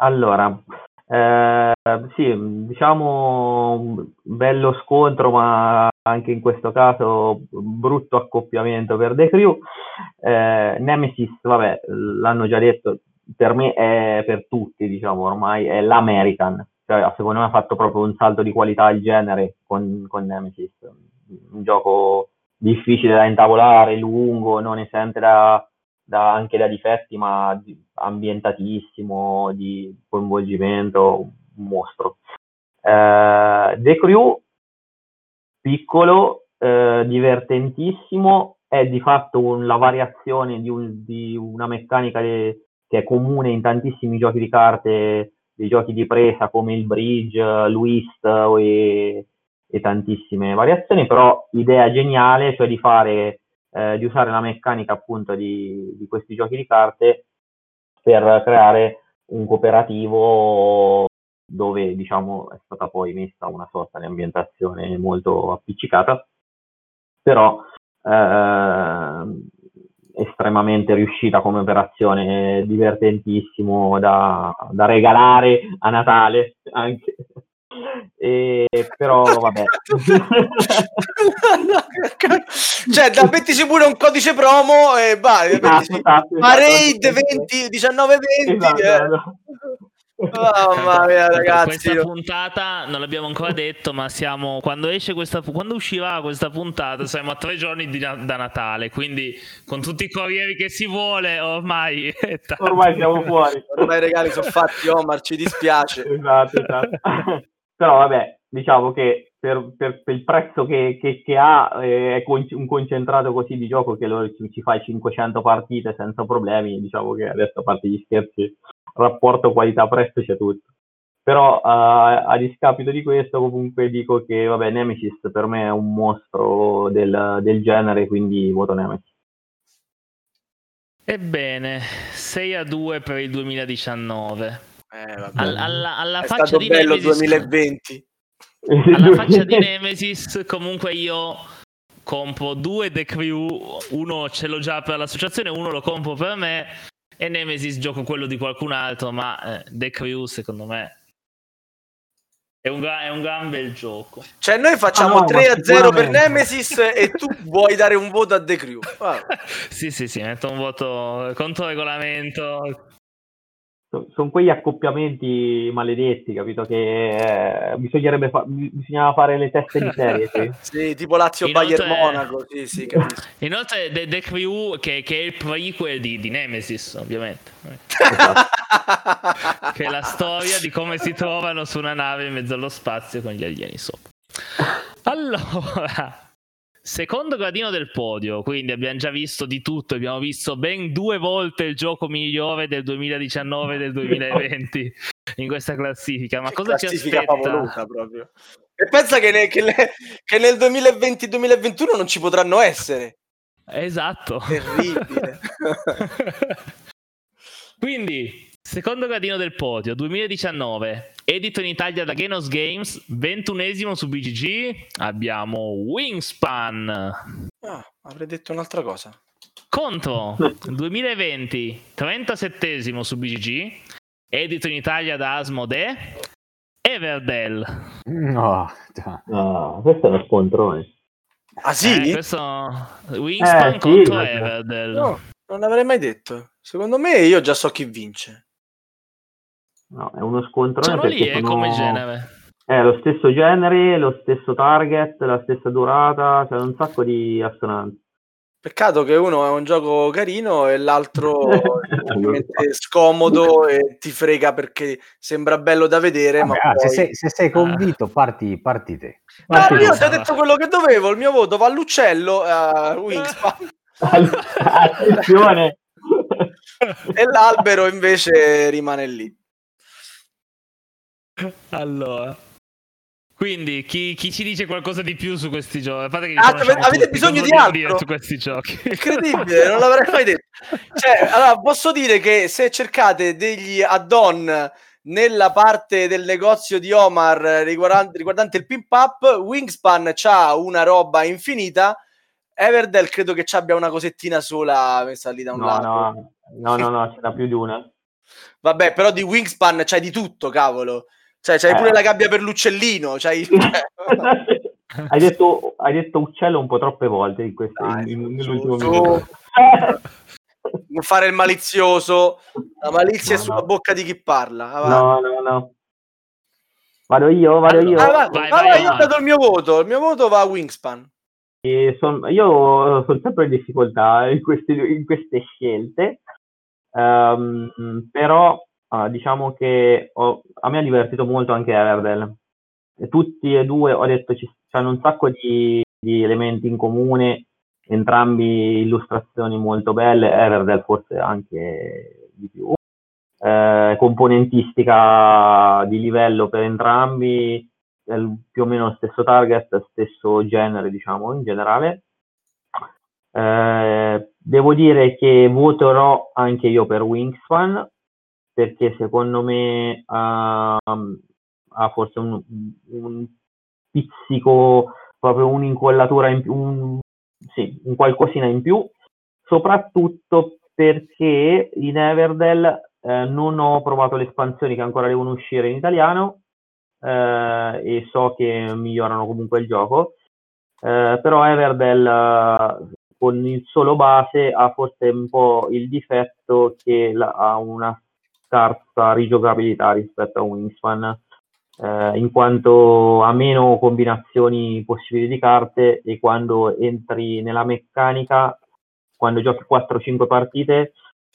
Allora, eh, sì, diciamo un bello scontro, ma anche in questo caso brutto accoppiamento per The Crew. Eh, Nemesis, vabbè, l'hanno già detto, per me è per tutti, diciamo, ormai è l'American. Cioè, secondo me ha fatto proprio un salto di qualità il genere con, con Nemesis. Un gioco difficile da intavolare, lungo, non esente da, da- anche da difetti, ma ambientatissimo, di coinvolgimento, un mostro. Eh, The Crew, piccolo, eh, divertentissimo, è di fatto un- la variazione di, un- di una meccanica de- che è comune in tantissimi giochi di carte, dei giochi di presa come il bridge, l'Wist e, e tantissime variazioni, però idea geniale, cioè di fare eh, di usare la meccanica appunto di, di questi giochi di carte per creare un cooperativo dove diciamo è stata poi messa una sorta di ambientazione molto appiccicata, però eh, estremamente riuscita come operazione, divertentissimo da, da regalare a Natale anche. E, però vabbè. [LAUGHS] cioè, da mettici pure un codice promo e vai. Esatto, esatto, esatto. 20, 19, 20. Esatto, eh. Esatto. Mamma mia, ragazzi. Questa puntata non l'abbiamo ancora detto, ma siamo quando esce questa quando uscirà questa puntata, siamo a tre giorni di da Natale, quindi con tutti i corrieri che si vuole, ormai. [LAUGHS] Ormai siamo [LAUGHS] fuori. Ormai i regali sono fatti, Omar, ci dispiace. [LAUGHS] esatto, esatto. Però vabbè, diciamo che per, per- per il prezzo che, che- che ha eh, è con- un concentrato così di gioco che lo- ci, ci fai 500 partite senza problemi, diciamo che adesso a parte gli scherzi, rapporto qualità-prezzo c'è tutto. Però eh, a discapito di questo comunque dico che vabbè, Nemesis per me è un mostro del, del genere, quindi voto Nemesis. Ebbene, 6 a 2 per il 2019. Eh, vabbè. Al- alla, alla È faccia stato di bello Nemesis, 2020. alla [LAUGHS] faccia di Nemesis, comunque io compro due The Crew, uno ce l'ho già per l'associazione, uno lo compro per me e Nemesis gioco quello di qualcun altro, ma eh, The Crew secondo me è un, è un gran bel gioco. Cioè, noi facciamo Ah, no, 3 ma a 0 per. Nemesis e tu vuoi dare un voto a The Crew. [LAUGHS] Vabbè. sì, sì, sì, metto un voto contro regolamento. Sono quegli accoppiamenti maledetti, capito? Che eh, bisognerebbe fa- bisognava fare le teste di serie. sì. [LAUGHS] Sì, tipo Lazio Inoltre- Bayern Monaco. Sì, sì, capisco. [LAUGHS] Inoltre The, The Crew che, che è il prequel di, di Nemesis, ovviamente. [LAUGHS] che è la storia di come si trovano su una nave in mezzo allo spazio con gli alieni sopra. Allora, secondo gradino del podio, quindi abbiamo già visto di tutto, abbiamo visto ben due volte il gioco migliore del 2019 e del 2020 in questa classifica. Ma Che cosa ci classifica aspetta? favolosa proprio. E pensa che, ne- che ne- che nel 2020-2021 non ci potranno essere. Esatto. Terribile. [LAUGHS] [LAUGHS] Quindi, secondo gradino del podio, 2019, edito in Italia da Genos Games, 21esimo su BGG, abbiamo Wingspan. Ah, avrei detto un'altra cosa. Contro, 2020, 37esimo su BGG, edito in Italia da Asmodee, Everdell. No. Ah, questo è uno scontrone. Ah sì? Eh, questo Wingspan Eh, sì, contro guarda. Everdell. No, non l'avrei mai detto. Secondo me io già so chi vince. No, è uno scontrone Sono lì, perché eh, sono... come genere. È lo stesso genere, lo stesso target, la stessa durata, c'è un sacco di assonanti. Peccato che uno è un gioco carino e l'altro [LAUGHS] è scomodo e ti frega perché sembra bello da vedere. Vabbè, ma ah, poi... se, sei, se, sei, convinto, parti, parti te. Parti no, io ti ho detto quello che dovevo. Il mio voto va all'uccello a uh, Wingspan. [LAUGHS] Attenzione! [LAUGHS] e l'albero invece rimane lì. Allora, quindi chi, chi, ci dice qualcosa di più su questi giochi? Ah, avete tutti, bisogno di altro su questi giochi. [LAUGHS] Incredibile, non l'avrei mai detto. Cioè, allora, posso dire che se cercate degli add-on nella parte del negozio di Omar riguardante, riguardante il pimp up, Wingspan c'ha una roba infinita. Everdell credo che ci abbia una cosettina sola messa lì da un no, lato. No, no, no, no, ce n'ha più di una. Vabbè, però di Wingspan c'hai di tutto, cavolo. Cioè, c'hai eh. pure la gabbia per l'uccellino. C'hai... [LAUGHS] hai, detto, hai detto uccello un po' troppe volte in queste, Dai, in, nell'ultimo su, [LAUGHS] Non fare il malizioso. La malizia no, è sulla no. bocca di chi parla. Avanti. No, no, no. Vado io, vado io. Ah, vai, vai, vai, vai, io ho dato il mio voto. Il mio voto va a Wingspan. Son, io sono sempre in difficoltà in queste, in queste scelte, um, però uh, diciamo che ho, a me ha divertito molto anche Everdell. E tutti e due ho detto ci hanno un sacco di, di, elementi in comune, entrambi illustrazioni molto belle, Everdell forse anche di più. Eh, componentistica di livello per entrambi, più o meno stesso target, stesso genere, diciamo, in generale. Eh, devo dire che voterò anche io per Wingspan perché secondo me ha, ha forse un, un, pizzico, proprio un'incollatura in più, un, sì, un qualcosina in più, soprattutto perché in Everdell eh, non ho provato le espansioni che ancora devono uscire in italiano eh, e so che migliorano comunque il gioco, eh, però Everdell eh, con il solo base ha forse un po' il difetto che la, ha una scarsa rigiocabilità rispetto a Wingspan, eh, in quanto ha meno combinazioni possibili di carte e quando entri nella meccanica, quando giochi 4-5 partite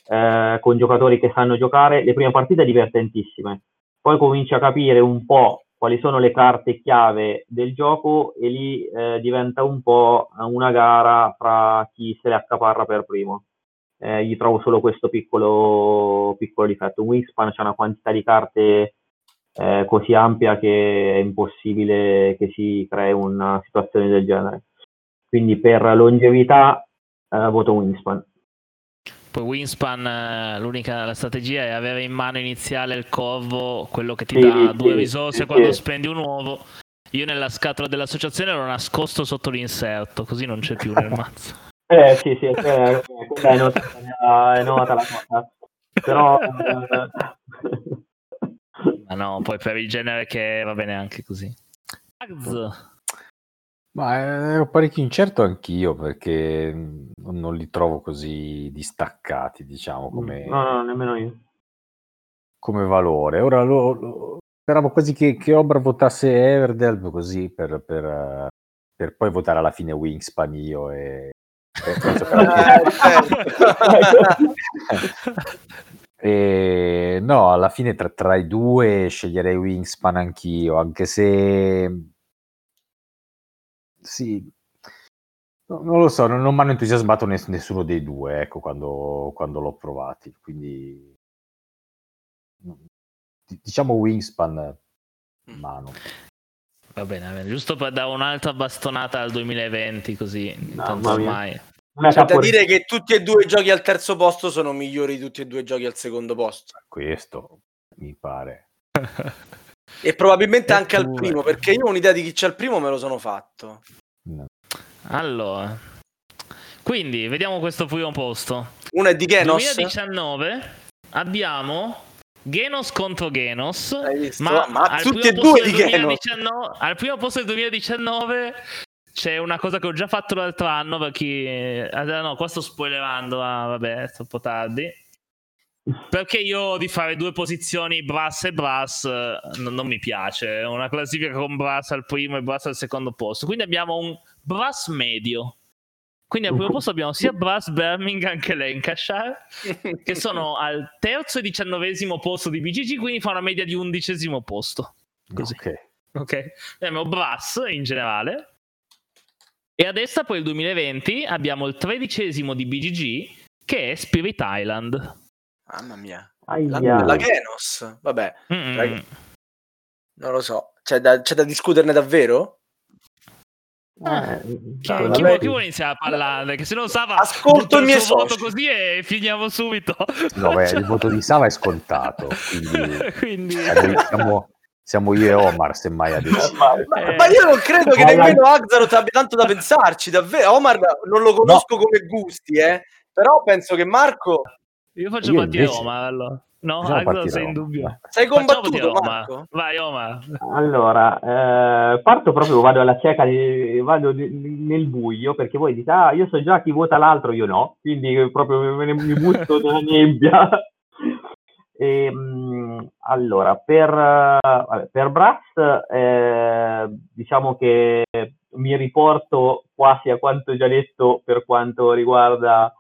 eh, con giocatori che sanno giocare, le prime partite divertentissime, poi cominci a capire un po' quali sono le carte chiave del gioco e lì eh, diventa un po' una gara fra chi se le accaparra per primo eh, gli trovo solo questo piccolo, piccolo difetto. Wingspan c'è una quantità di carte eh, così ampia che è impossibile che si crei una situazione del genere. Quindi per longevità eh, voto Wingspan. Poi Wingspan, eh, l'unica la strategia è avere in mano iniziale il corvo, quello che ti sì, dà sì, due risorse sì, quando spendi un uovo. Io nella scatola dell'associazione l'ho nascosto sotto l'inserto, così non c'è più nel [LAUGHS] mazzo. Eh sì, sì, quella è nota, è nota la cosa. Però... Eh, Ma no, poi per il genere che va bene anche così. Ma ero parecchio incerto anch'io perché non li trovo così distaccati, diciamo, come... No, no, nemmeno io. Come valore. Ora lo, lo, speravo quasi che, che Obra votasse Everdell così per, per, per, poi votare alla fine Wingspan io e e, [LAUGHS] no, alla fine tra, tra, i due sceglierei Wingspan anch'io, anche se sì, no, non lo so, non, non mi hanno entusiasmato ness- nessuno dei due, ecco, quando, quando l'ho provati, quindi diciamo Wingspan mano. Va bene, va bene, giusto per dare un'altra bastonata al 2020, così no, tanto ormai. C'è da dire che tutti e due i giochi al terzo posto sono migliori di tutti e due i giochi al secondo posto. Questo mi pare. e probabilmente e anche pure. al primo, perché io ho un'idea di chi c'è al primo me lo sono fatto. No. Allora, quindi vediamo questo primo posto. Uno è di Genos. 2019 abbiamo Genos contro Genos, ma, ma tutti e due di 2019, Genos. Al primo posto del 2019 c'è una cosa che ho già fatto l'altro anno per chi... Eh, no, qua sto spoilerando, ah, vabbè, è troppo tardi. Perché io di fare due posizioni Brass e Brass non, non mi piace. Una classifica con Brass al primo e Brass al secondo posto. Quindi abbiamo un Brass medio Quindi al primo posto abbiamo sia Brass, Birmingham che Lancashire, [LAUGHS] che sono al terzo e diciannovesimo posto di BGG, quindi fa una media di undicesimo posto. Così. Ok. Ok, abbiamo Brass in generale. E a destra poi il 2020 abbiamo il tredicesimo di BGG, che è Spirit Island. Mamma mia. La, la Genos, vabbè. Rag- non lo so. C'è da, c'è da discuterne davvero? Eh, Chi, vabbè. chi vuole, chi vuole iniziare a parlare? Che se non Sava Ascolto butta i miei suo voto così e finiamo subito. No, beh, [LAUGHS] il voto di Sava è scontato, quindi [LAUGHS] Quindi, siamo, siamo- siamo io e Omar, semmai [LAUGHS] adesso. Ma, Eh. ma io non credo che Vai, nemmeno Axaroth abbia tanto da pensarci, davvero. Omar non lo conosco come gusti, eh. Però penso che Marco io faccio Io partire invece- Omar. Allora. No, Facciamo Agro sei in dubbio. sei combattuto, Marco. Vai Omar. Allora, eh, parto proprio, vado alla cieca, vado nel buio, perché voi dite, ah, io so già chi vota l'altro, io no, quindi proprio me ne, mi butto nella nebbia. [LAUGHS] E, mh, allora, per, vabbè, per Brass, eh, diciamo che mi riporto quasi a quanto già detto per quanto riguarda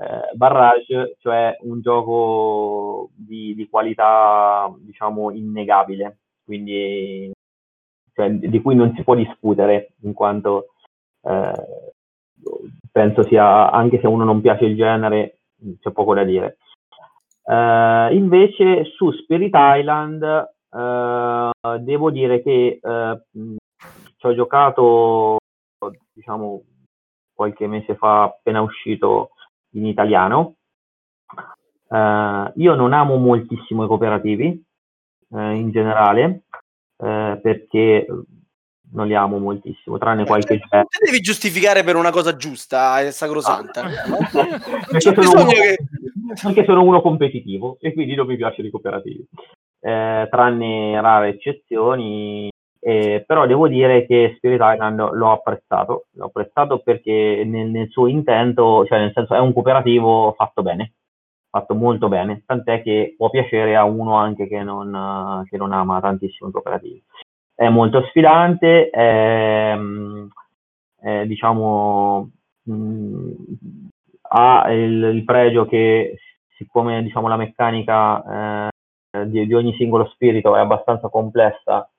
eh, Barrage, cioè un gioco di, di qualità, diciamo, innegabile, quindi cioè, di cui non si può discutere, in quanto eh, penso sia, anche se uno non piace il genere, c'è poco da dire. Eh, invece su Spirit Island eh, devo dire che eh, ci ho giocato diciamo qualche mese fa appena uscito in italiano Eh, io non amo moltissimo i cooperativi eh, in generale eh, perché non li amo moltissimo tranne qualche Cioè, genere te devi giustificare per una cosa giusta e sacrosanta. [LAUGHS] perché, c'è sono uno, che- perché sono uno competitivo e quindi non mi piacciono i cooperativi, Eh, tranne rare eccezioni. Eh, però devo dire che Spirit Island l'ho apprezzato, l'ho apprezzato perché nel, nel suo intento, cioè nel senso è un cooperativo fatto bene, fatto molto bene, tant'è che può piacere a uno anche che non, che non ama tantissimo i cooperativi. È molto sfidante, è, mm, è, diciamo, mh, ha il, il pregio che siccome diciamo, la meccanica eh, di, di ogni singolo spirito è abbastanza complessa,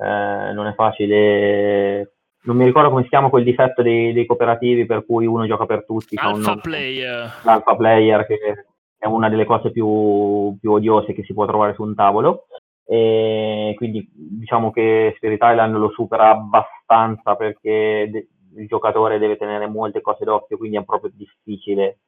eh, non è facile. Non mi ricordo come si chiama quel difetto dei, dei cooperativi per cui uno gioca per tutti. Alpha nome- player. l'alpha player, che è una delle cose più, più odiose che si può trovare su un tavolo. E quindi diciamo che Spirit Island lo supera abbastanza perché de- il giocatore deve tenere molte cose d'occhio, quindi è proprio difficile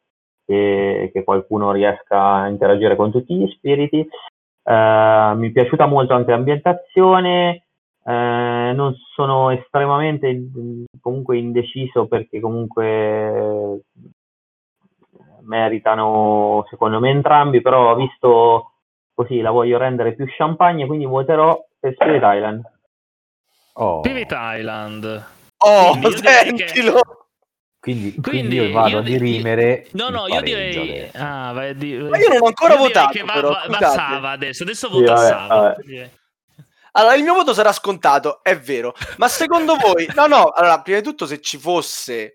che, che qualcuno riesca a interagire con tutti gli spiriti. Eh, mi è piaciuta molto anche l'ambientazione. Eh, non sono estremamente comunque indeciso perché comunque meritano secondo me entrambi, però visto così la voglio rendere più champagne, quindi voterò per Spirit Island. Oh, Spirit Island. Oh, Quindi sentilo! quindi, quindi Quindi io vado io a di- dirimere. No, no, io direi. Ah, vai di- Ma io non ho ancora io votato, va, però, va- va. Sava adesso. Adesso Sì, vota vabbè, Sava. vabbè. Allora, il mio voto sarà scontato, è vero. Ma secondo voi... No, no, allora, prima di tutto, se ci fosse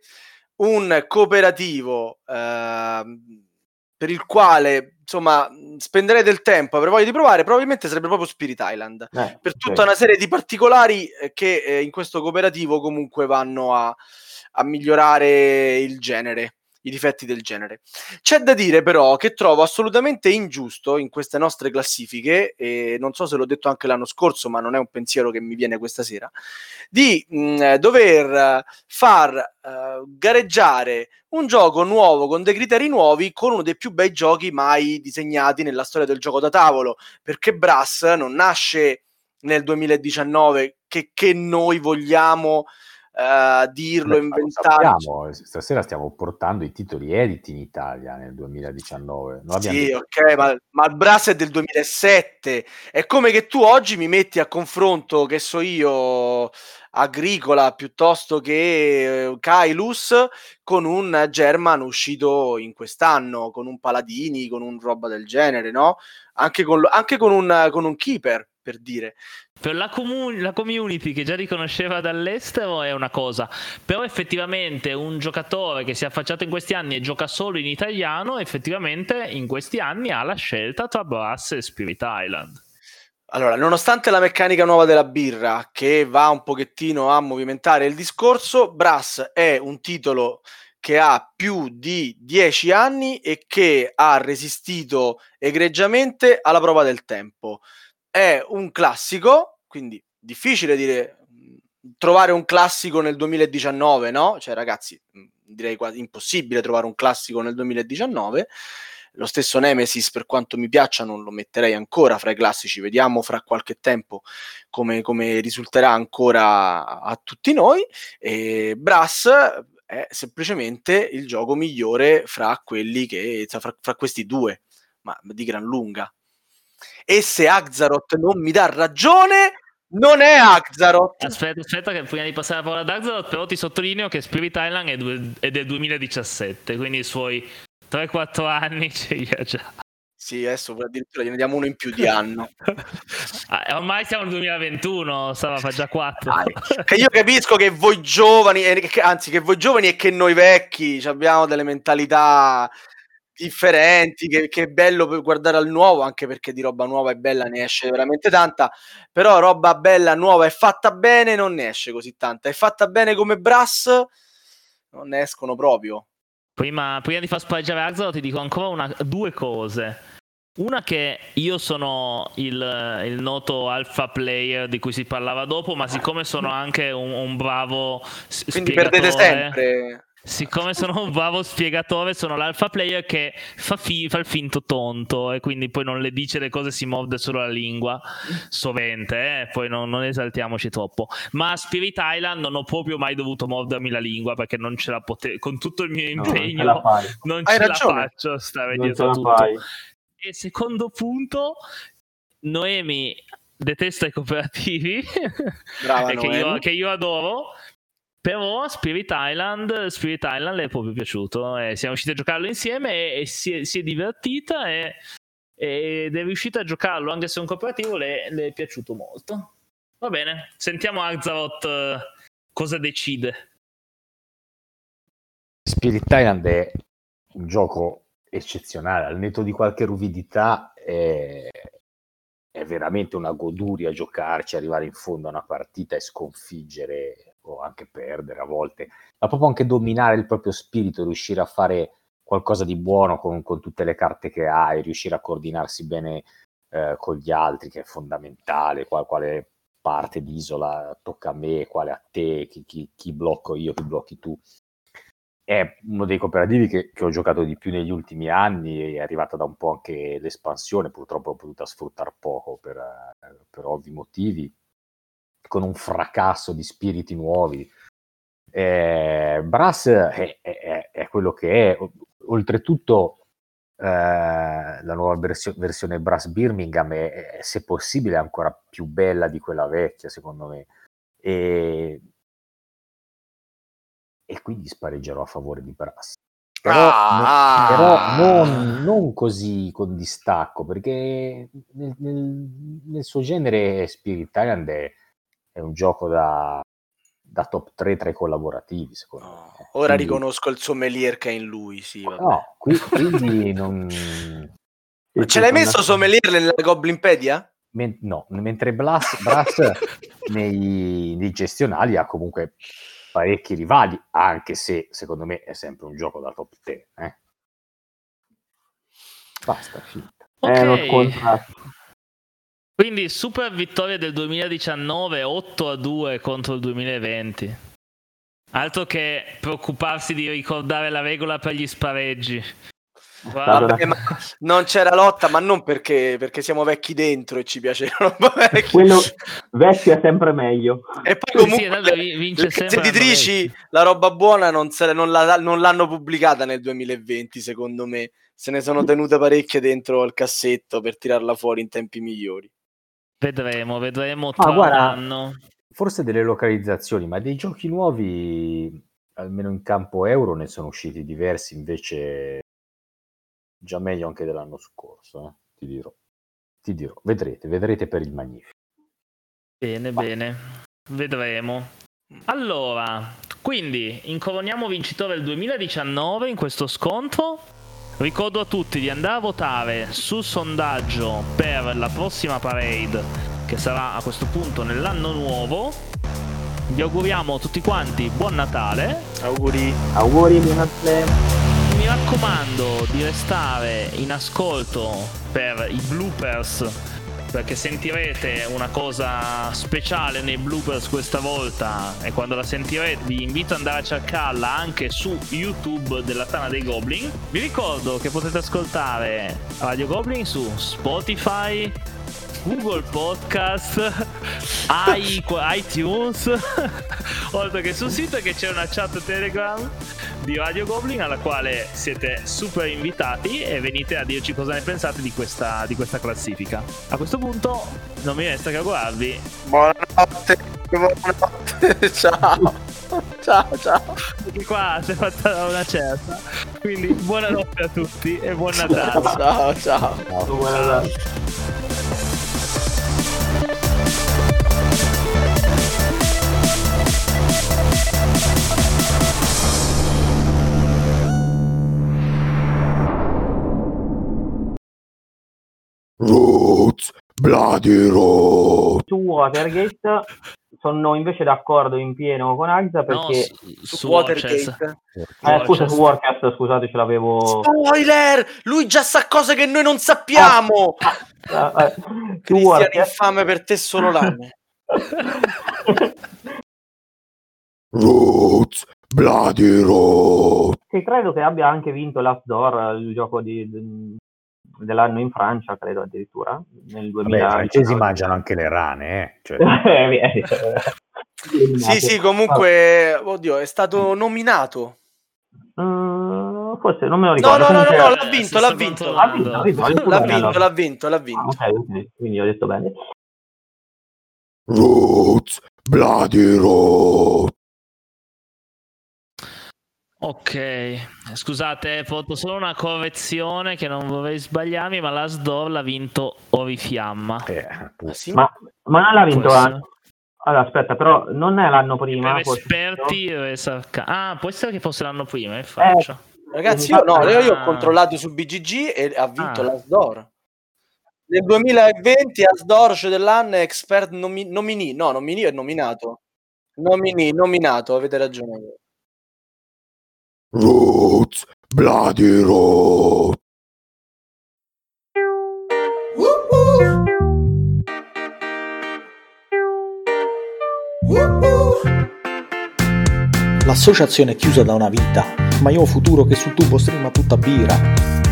un cooperativo ehm, per il quale, insomma, spenderei del tempo, avrei voglia di provare, probabilmente sarebbe proprio Spirit Island. Eh, per tutta una serie di particolari eh, che eh, in questo cooperativo comunque vanno a, a migliorare il genere, i difetti del genere. C'è da dire però che trovo assolutamente ingiusto in queste nostre classifiche, e non so se l'ho detto anche l'anno scorso, ma non è un pensiero che mi viene questa sera, di mh, dover far eh, gareggiare un gioco nuovo con dei criteri nuovi con uno dei più bei giochi mai disegnati nella storia del gioco da tavolo perché Brass non nasce nel 2019 che, che noi vogliamo eh, dirlo, Beh, ma lo inventarci. sappiamo, stasera stiamo portando i titoli editi in Italia nel 2019. Non abbiamo Sì, ok, ma, ma il Brass è del 2007. È come che tu oggi mi metti a confronto, che so io, Agricola piuttosto che eh, Kailus con un German uscito in quest'anno, con un Paladini, con un roba del genere, no? Anche con, anche con un, con un Keeper, per dire. Per la, comu- la, community che già riconosceva dall'estero è una cosa, però effettivamente un giocatore che si è affacciato in questi anni e gioca solo in italiano, effettivamente in questi anni ha la scelta tra Brass e Spirit Island. Allora, nonostante la meccanica nuova della birra che va un pochettino a movimentare il discorso, Brass è un titolo che ha più di 10 anni e che ha resistito egregiamente alla prova del tempo. È un classico, quindi difficile dire trovare un classico nel 2019, no? Cioè, ragazzi, direi quasi impossibile trovare un classico nel 2019 lo stesso Nemesis, per quanto mi piaccia, non lo metterei ancora fra i classici. Vediamo fra qualche tempo come, come risulterà ancora a tutti noi. E Brass è semplicemente il gioco migliore fra quelli che fra, fra questi due, ma di gran lunga. E se Axaroth non mi dà ragione, non è Axaroth. Aspetta, aspetta, che prima di passare la parola ad Axaroth, però ti sottolineo che Spirit Island è, du- è del 2017, quindi i suoi 3-4 anni [LAUGHS] ce li ha già. Sì, adesso addirittura gliene diamo uno in più di anno. [LAUGHS] ah, ormai siamo nel 2021, Sava fa già 4. Ah, io capisco che voi giovani, anzi che voi giovani e che noi vecchi abbiamo delle mentalità differenti, che, che, è bello per guardare al nuovo, anche perché di roba nuova e bella ne esce veramente tanta, però roba bella, nuova e fatta bene non ne esce così tanta. È fatta bene come Brass, non ne escono proprio. Prima, prima di far spaggiare Axel ti dico ancora una, due cose. Una che io sono il, il, noto alpha player di cui si parlava dopo, ma siccome sono anche un, un bravo Quindi perdete sempre. Siccome sono un bravo spiegatore, sono l'alpha player che fa, fi- fa, il finto tonto e quindi poi non le dice le cose, si morde solo la lingua, sovente, eh? poi non, non, esaltiamoci troppo. Ma a Spirit Island non ho proprio mai dovuto mordermi la lingua perché non ce la potevo, con tutto il mio impegno, no, non ce la, faccio stare non dietro tutto. Fai. E secondo punto, Noemi detesta i cooperativi, Brava, [LAUGHS] che, io, che io adoro però Spirit Island, Spirit Island le è proprio piaciuto. Eh, siamo riusciti a giocarlo insieme e, e si, è, si, è, divertita e, ed è riuscita a giocarlo anche se è un cooperativo. Le, le, è piaciuto molto. Va bene, sentiamo Arzarot uh, cosa decide. Spirit Island è un gioco eccezionale, al netto di qualche ruvidità è, è veramente una goduria giocarci, arrivare in fondo a una partita e sconfiggere o anche perdere a volte, ma proprio anche dominare il proprio spirito, riuscire a fare qualcosa di buono con, con tutte le carte che hai, riuscire a coordinarsi bene eh, con gli altri, che è fondamentale, qual, quale parte d'isola tocca a me, quale a te, chi, chi, chi blocco io, chi blocchi tu. È uno dei cooperativi che, che, ho giocato di più negli ultimi anni, è arrivata da un po' anche l'espansione, purtroppo ho potuto sfruttare poco per, per ovvi motivi, con un fracasso di spiriti nuovi. Eh, Brass è, è, è, quello che è, oltretutto eh, la nuova versio- versione Brass Birmingham è, è, se possibile ancora più bella di quella vecchia secondo me e, e quindi spareggerò a favore di Brass però, ah! no, però non, non, così con distacco perché nel, nel, nel suo genere Spirit Island è, è un gioco da, da top 3 tra i collaborativi, secondo me. Ora quindi... riconosco il sommelier che è in lui, sì. Vabbè. No, qui, [LAUGHS] quindi non... Ma ce l'hai messo sommelier nella Goblinpedia? Men- no, mentre Brass, Brass [LAUGHS] nei, nei, gestionali ha comunque parecchi rivali, anche se secondo me è sempre un gioco da top 10. Eh? Basta, finita. Okay. È uno scontrato. Quindi super vittoria del 2019, 8 a 2 contro il 2020. Altro che preoccuparsi di ricordare la regola per gli spareggi. Vabbè, ma non c'era lotta, ma non perché, perché siamo vecchi dentro e ci piacevano vecchi. Quello vecchio è sempre meglio. E poi comunque sì, le, vince le editrici la roba buona non, se, non, la, non, l'hanno pubblicata nel 2020, secondo me. Se ne sono tenute parecchie dentro il cassetto per tirarla fuori in tempi migliori. Vedremo, vedremo tra ah, guarda, un anno. Forse delle localizzazioni, ma dei giochi nuovi, almeno in campo euro, ne sono usciti diversi, invece già meglio anche dell'anno scorso, eh? ti dirò. Ti dirò, vedrete, vedrete per il magnifico. Bene, bene. Vedremo. Allora, quindi incoroniamo vincitore del 2019 in questo scontro. Ricordo a tutti di andare a votare sul sondaggio per la prossima parade, che sarà a questo punto nell'anno nuovo. Vi auguriamo tutti quanti buon Natale. Auguri. Auguri, buon Natale. Mi raccomando di restare in ascolto per i bloopers perché sentirete una cosa speciale nei bloopers questa volta e quando la sentirete vi invito ad andare a cercarla anche su YouTube della Tana dei Goblin. Vi ricordo che potete ascoltare Radio Goblin su Spotify, Google Podcast, [LAUGHS] iTunes, [LAUGHS] oltre che sul sito che c'è una chat Telegram di Radio Goblin alla quale siete super invitati e venite a dirci cosa ne pensate di questa, di questa classifica. A questo punto non mi resta che augurarvi Buonanotte. Buonanotte. [LAUGHS] ciao. Ciao, ciao. perché qua si è fatta una certa. Quindi buonanotte a tutti e buon Natale. Ciao, ciao. Buon Natale. Roots, Bloody Roots. Su Watergate sono invece d'accordo in pieno con Agza No, perché... su, Su su Watergate. Eh, scusa, su Warcast, scusate, ce l'avevo... Spoiler! Lui già sa cose che noi non sappiamo. Ah, eh, su Cristian Warcast... infame per te solo l'anno. [LAUGHS] Roots, Bloody Roots. Sì, credo che abbia anche vinto Last Door, il gioco di- dell'anno in Francia, credo addirittura, nel Vabbè, 2000. i francesi mangiano anche le rane, eh. Cioè, [LAUGHS] [LAUGHS] Sì, sì, comunque, oddio, è stato nominato. Mm, forse non me lo ricordo. no, no, no, no, l'ha Eh, vinto, l'ha vinto. L'ha vinto, l'ha vinto, l'ha vinto L'ha vinto, Ah, vinto. ok, ok, quindi ho detto bene. Roots, Bloody Roots. Ok, scusate, porto solo una correzione che non vorrei sbagliarmi, ma Last Door l'ha vinto Orifiamma. eh, Ah, sì? Ma, ma non l'ha vinto l'anno. Allora, aspetta, però non è l'anno prima. per esperti Res Arca- Ah, può essere che fosse l'anno prima, in Francia. Ragazzi, io, no, io, io ho Ah. controllato su BGG e ha vinto Ah. l'Asdor. Nel 2020 Asdor c'è dell'anno è expert nomi- nominee, no, nominee è nominato. Nominee, nominato, avete ragione. Roots, Bloody Roots. L'associazione è chiusa da una vita, ma io ho futuro che sul tubo streama tutta birra.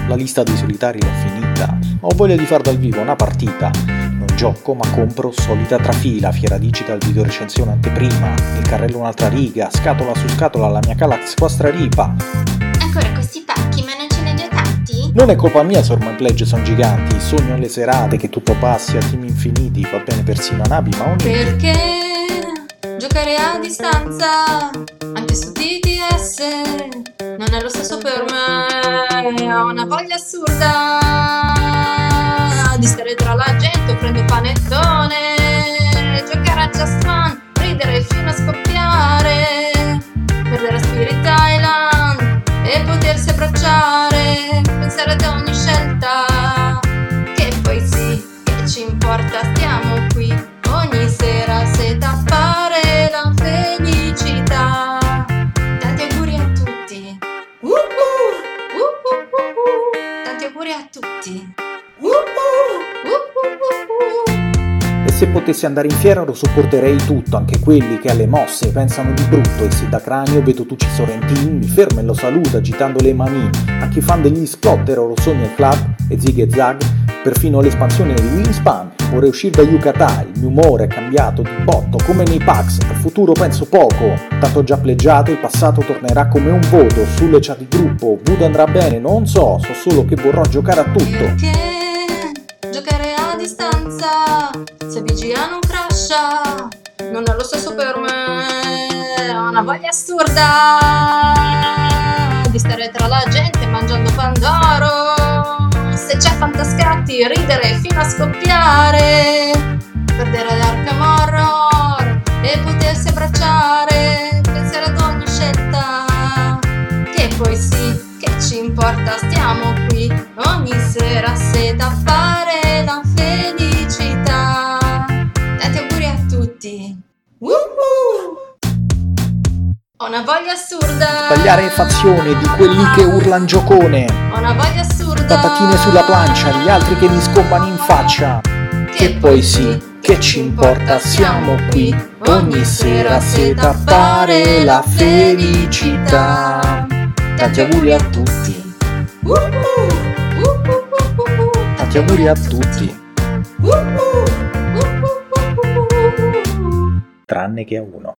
La lista dei solitari l'ho finita, ho voglia di far dal vivo una partita. Gioco, ma compro solita trafila, fiera digital video recensione anteprima, il carrello un'altra riga, scatola su scatola la mia Calax Quastra Ripa. Ancora questi pacchi, ma non ce ne due tanti? Non è colpa mia se ormai pledge sono giganti, sogno alle serate che tutto passi a team infiniti, va bene persino a navi ma uniti. Perché giocare a distanza, anche su TTS, non è lo stesso per me. Ho una voglia assurda di stare tra la gente, prendo panettone, giocare a Just Fun, ridere fino a scoppiare, perdere Spirit Island e potersi abbracciare, se potessi andare in fiera lo sopporterei tutto, anche quelli che alle mosse pensano di brutto e se da cranio vedo Tucci Sorrentin mi ferma e lo saluta agitando le mani. A chi fan degli splatter lo sogna il club e zig e zag, perfino l'espansione di Wingspan. Vorrei uscire da Yucatán, il mio umore è cambiato di botto come nei packs, al futuro penso poco, tanto già pleggiato, il passato tornerà come un voto, sulle chat di gruppo, Voodoo andrà bene, non so, so solo che vorrò giocare a tutto. Distanza se VGA non crasha non è lo stesso per me. Ho una voglia assurda di stare tra la gente mangiando pandoro. Se c'è fantascatti, ridere fino a scoppiare. perdere l'Arkham Horror e potersi abbracciare, pensare ad ogni scelta. Che poi sì, che ci importa, stiamo qui ogni sera se da fare Woohoo! Ho una voglia assurda. Sbagliare fazione di quelli che urlan giocone. Ho una voglia assurda. Patatine sulla plancia, gli altri che mi scombano in faccia. Che poi sì, che ci importa, siamo qui ogni sera se da fare la felicità. Tanti auguri a tutti, tanti auguri a tutti! Tranne che a uno.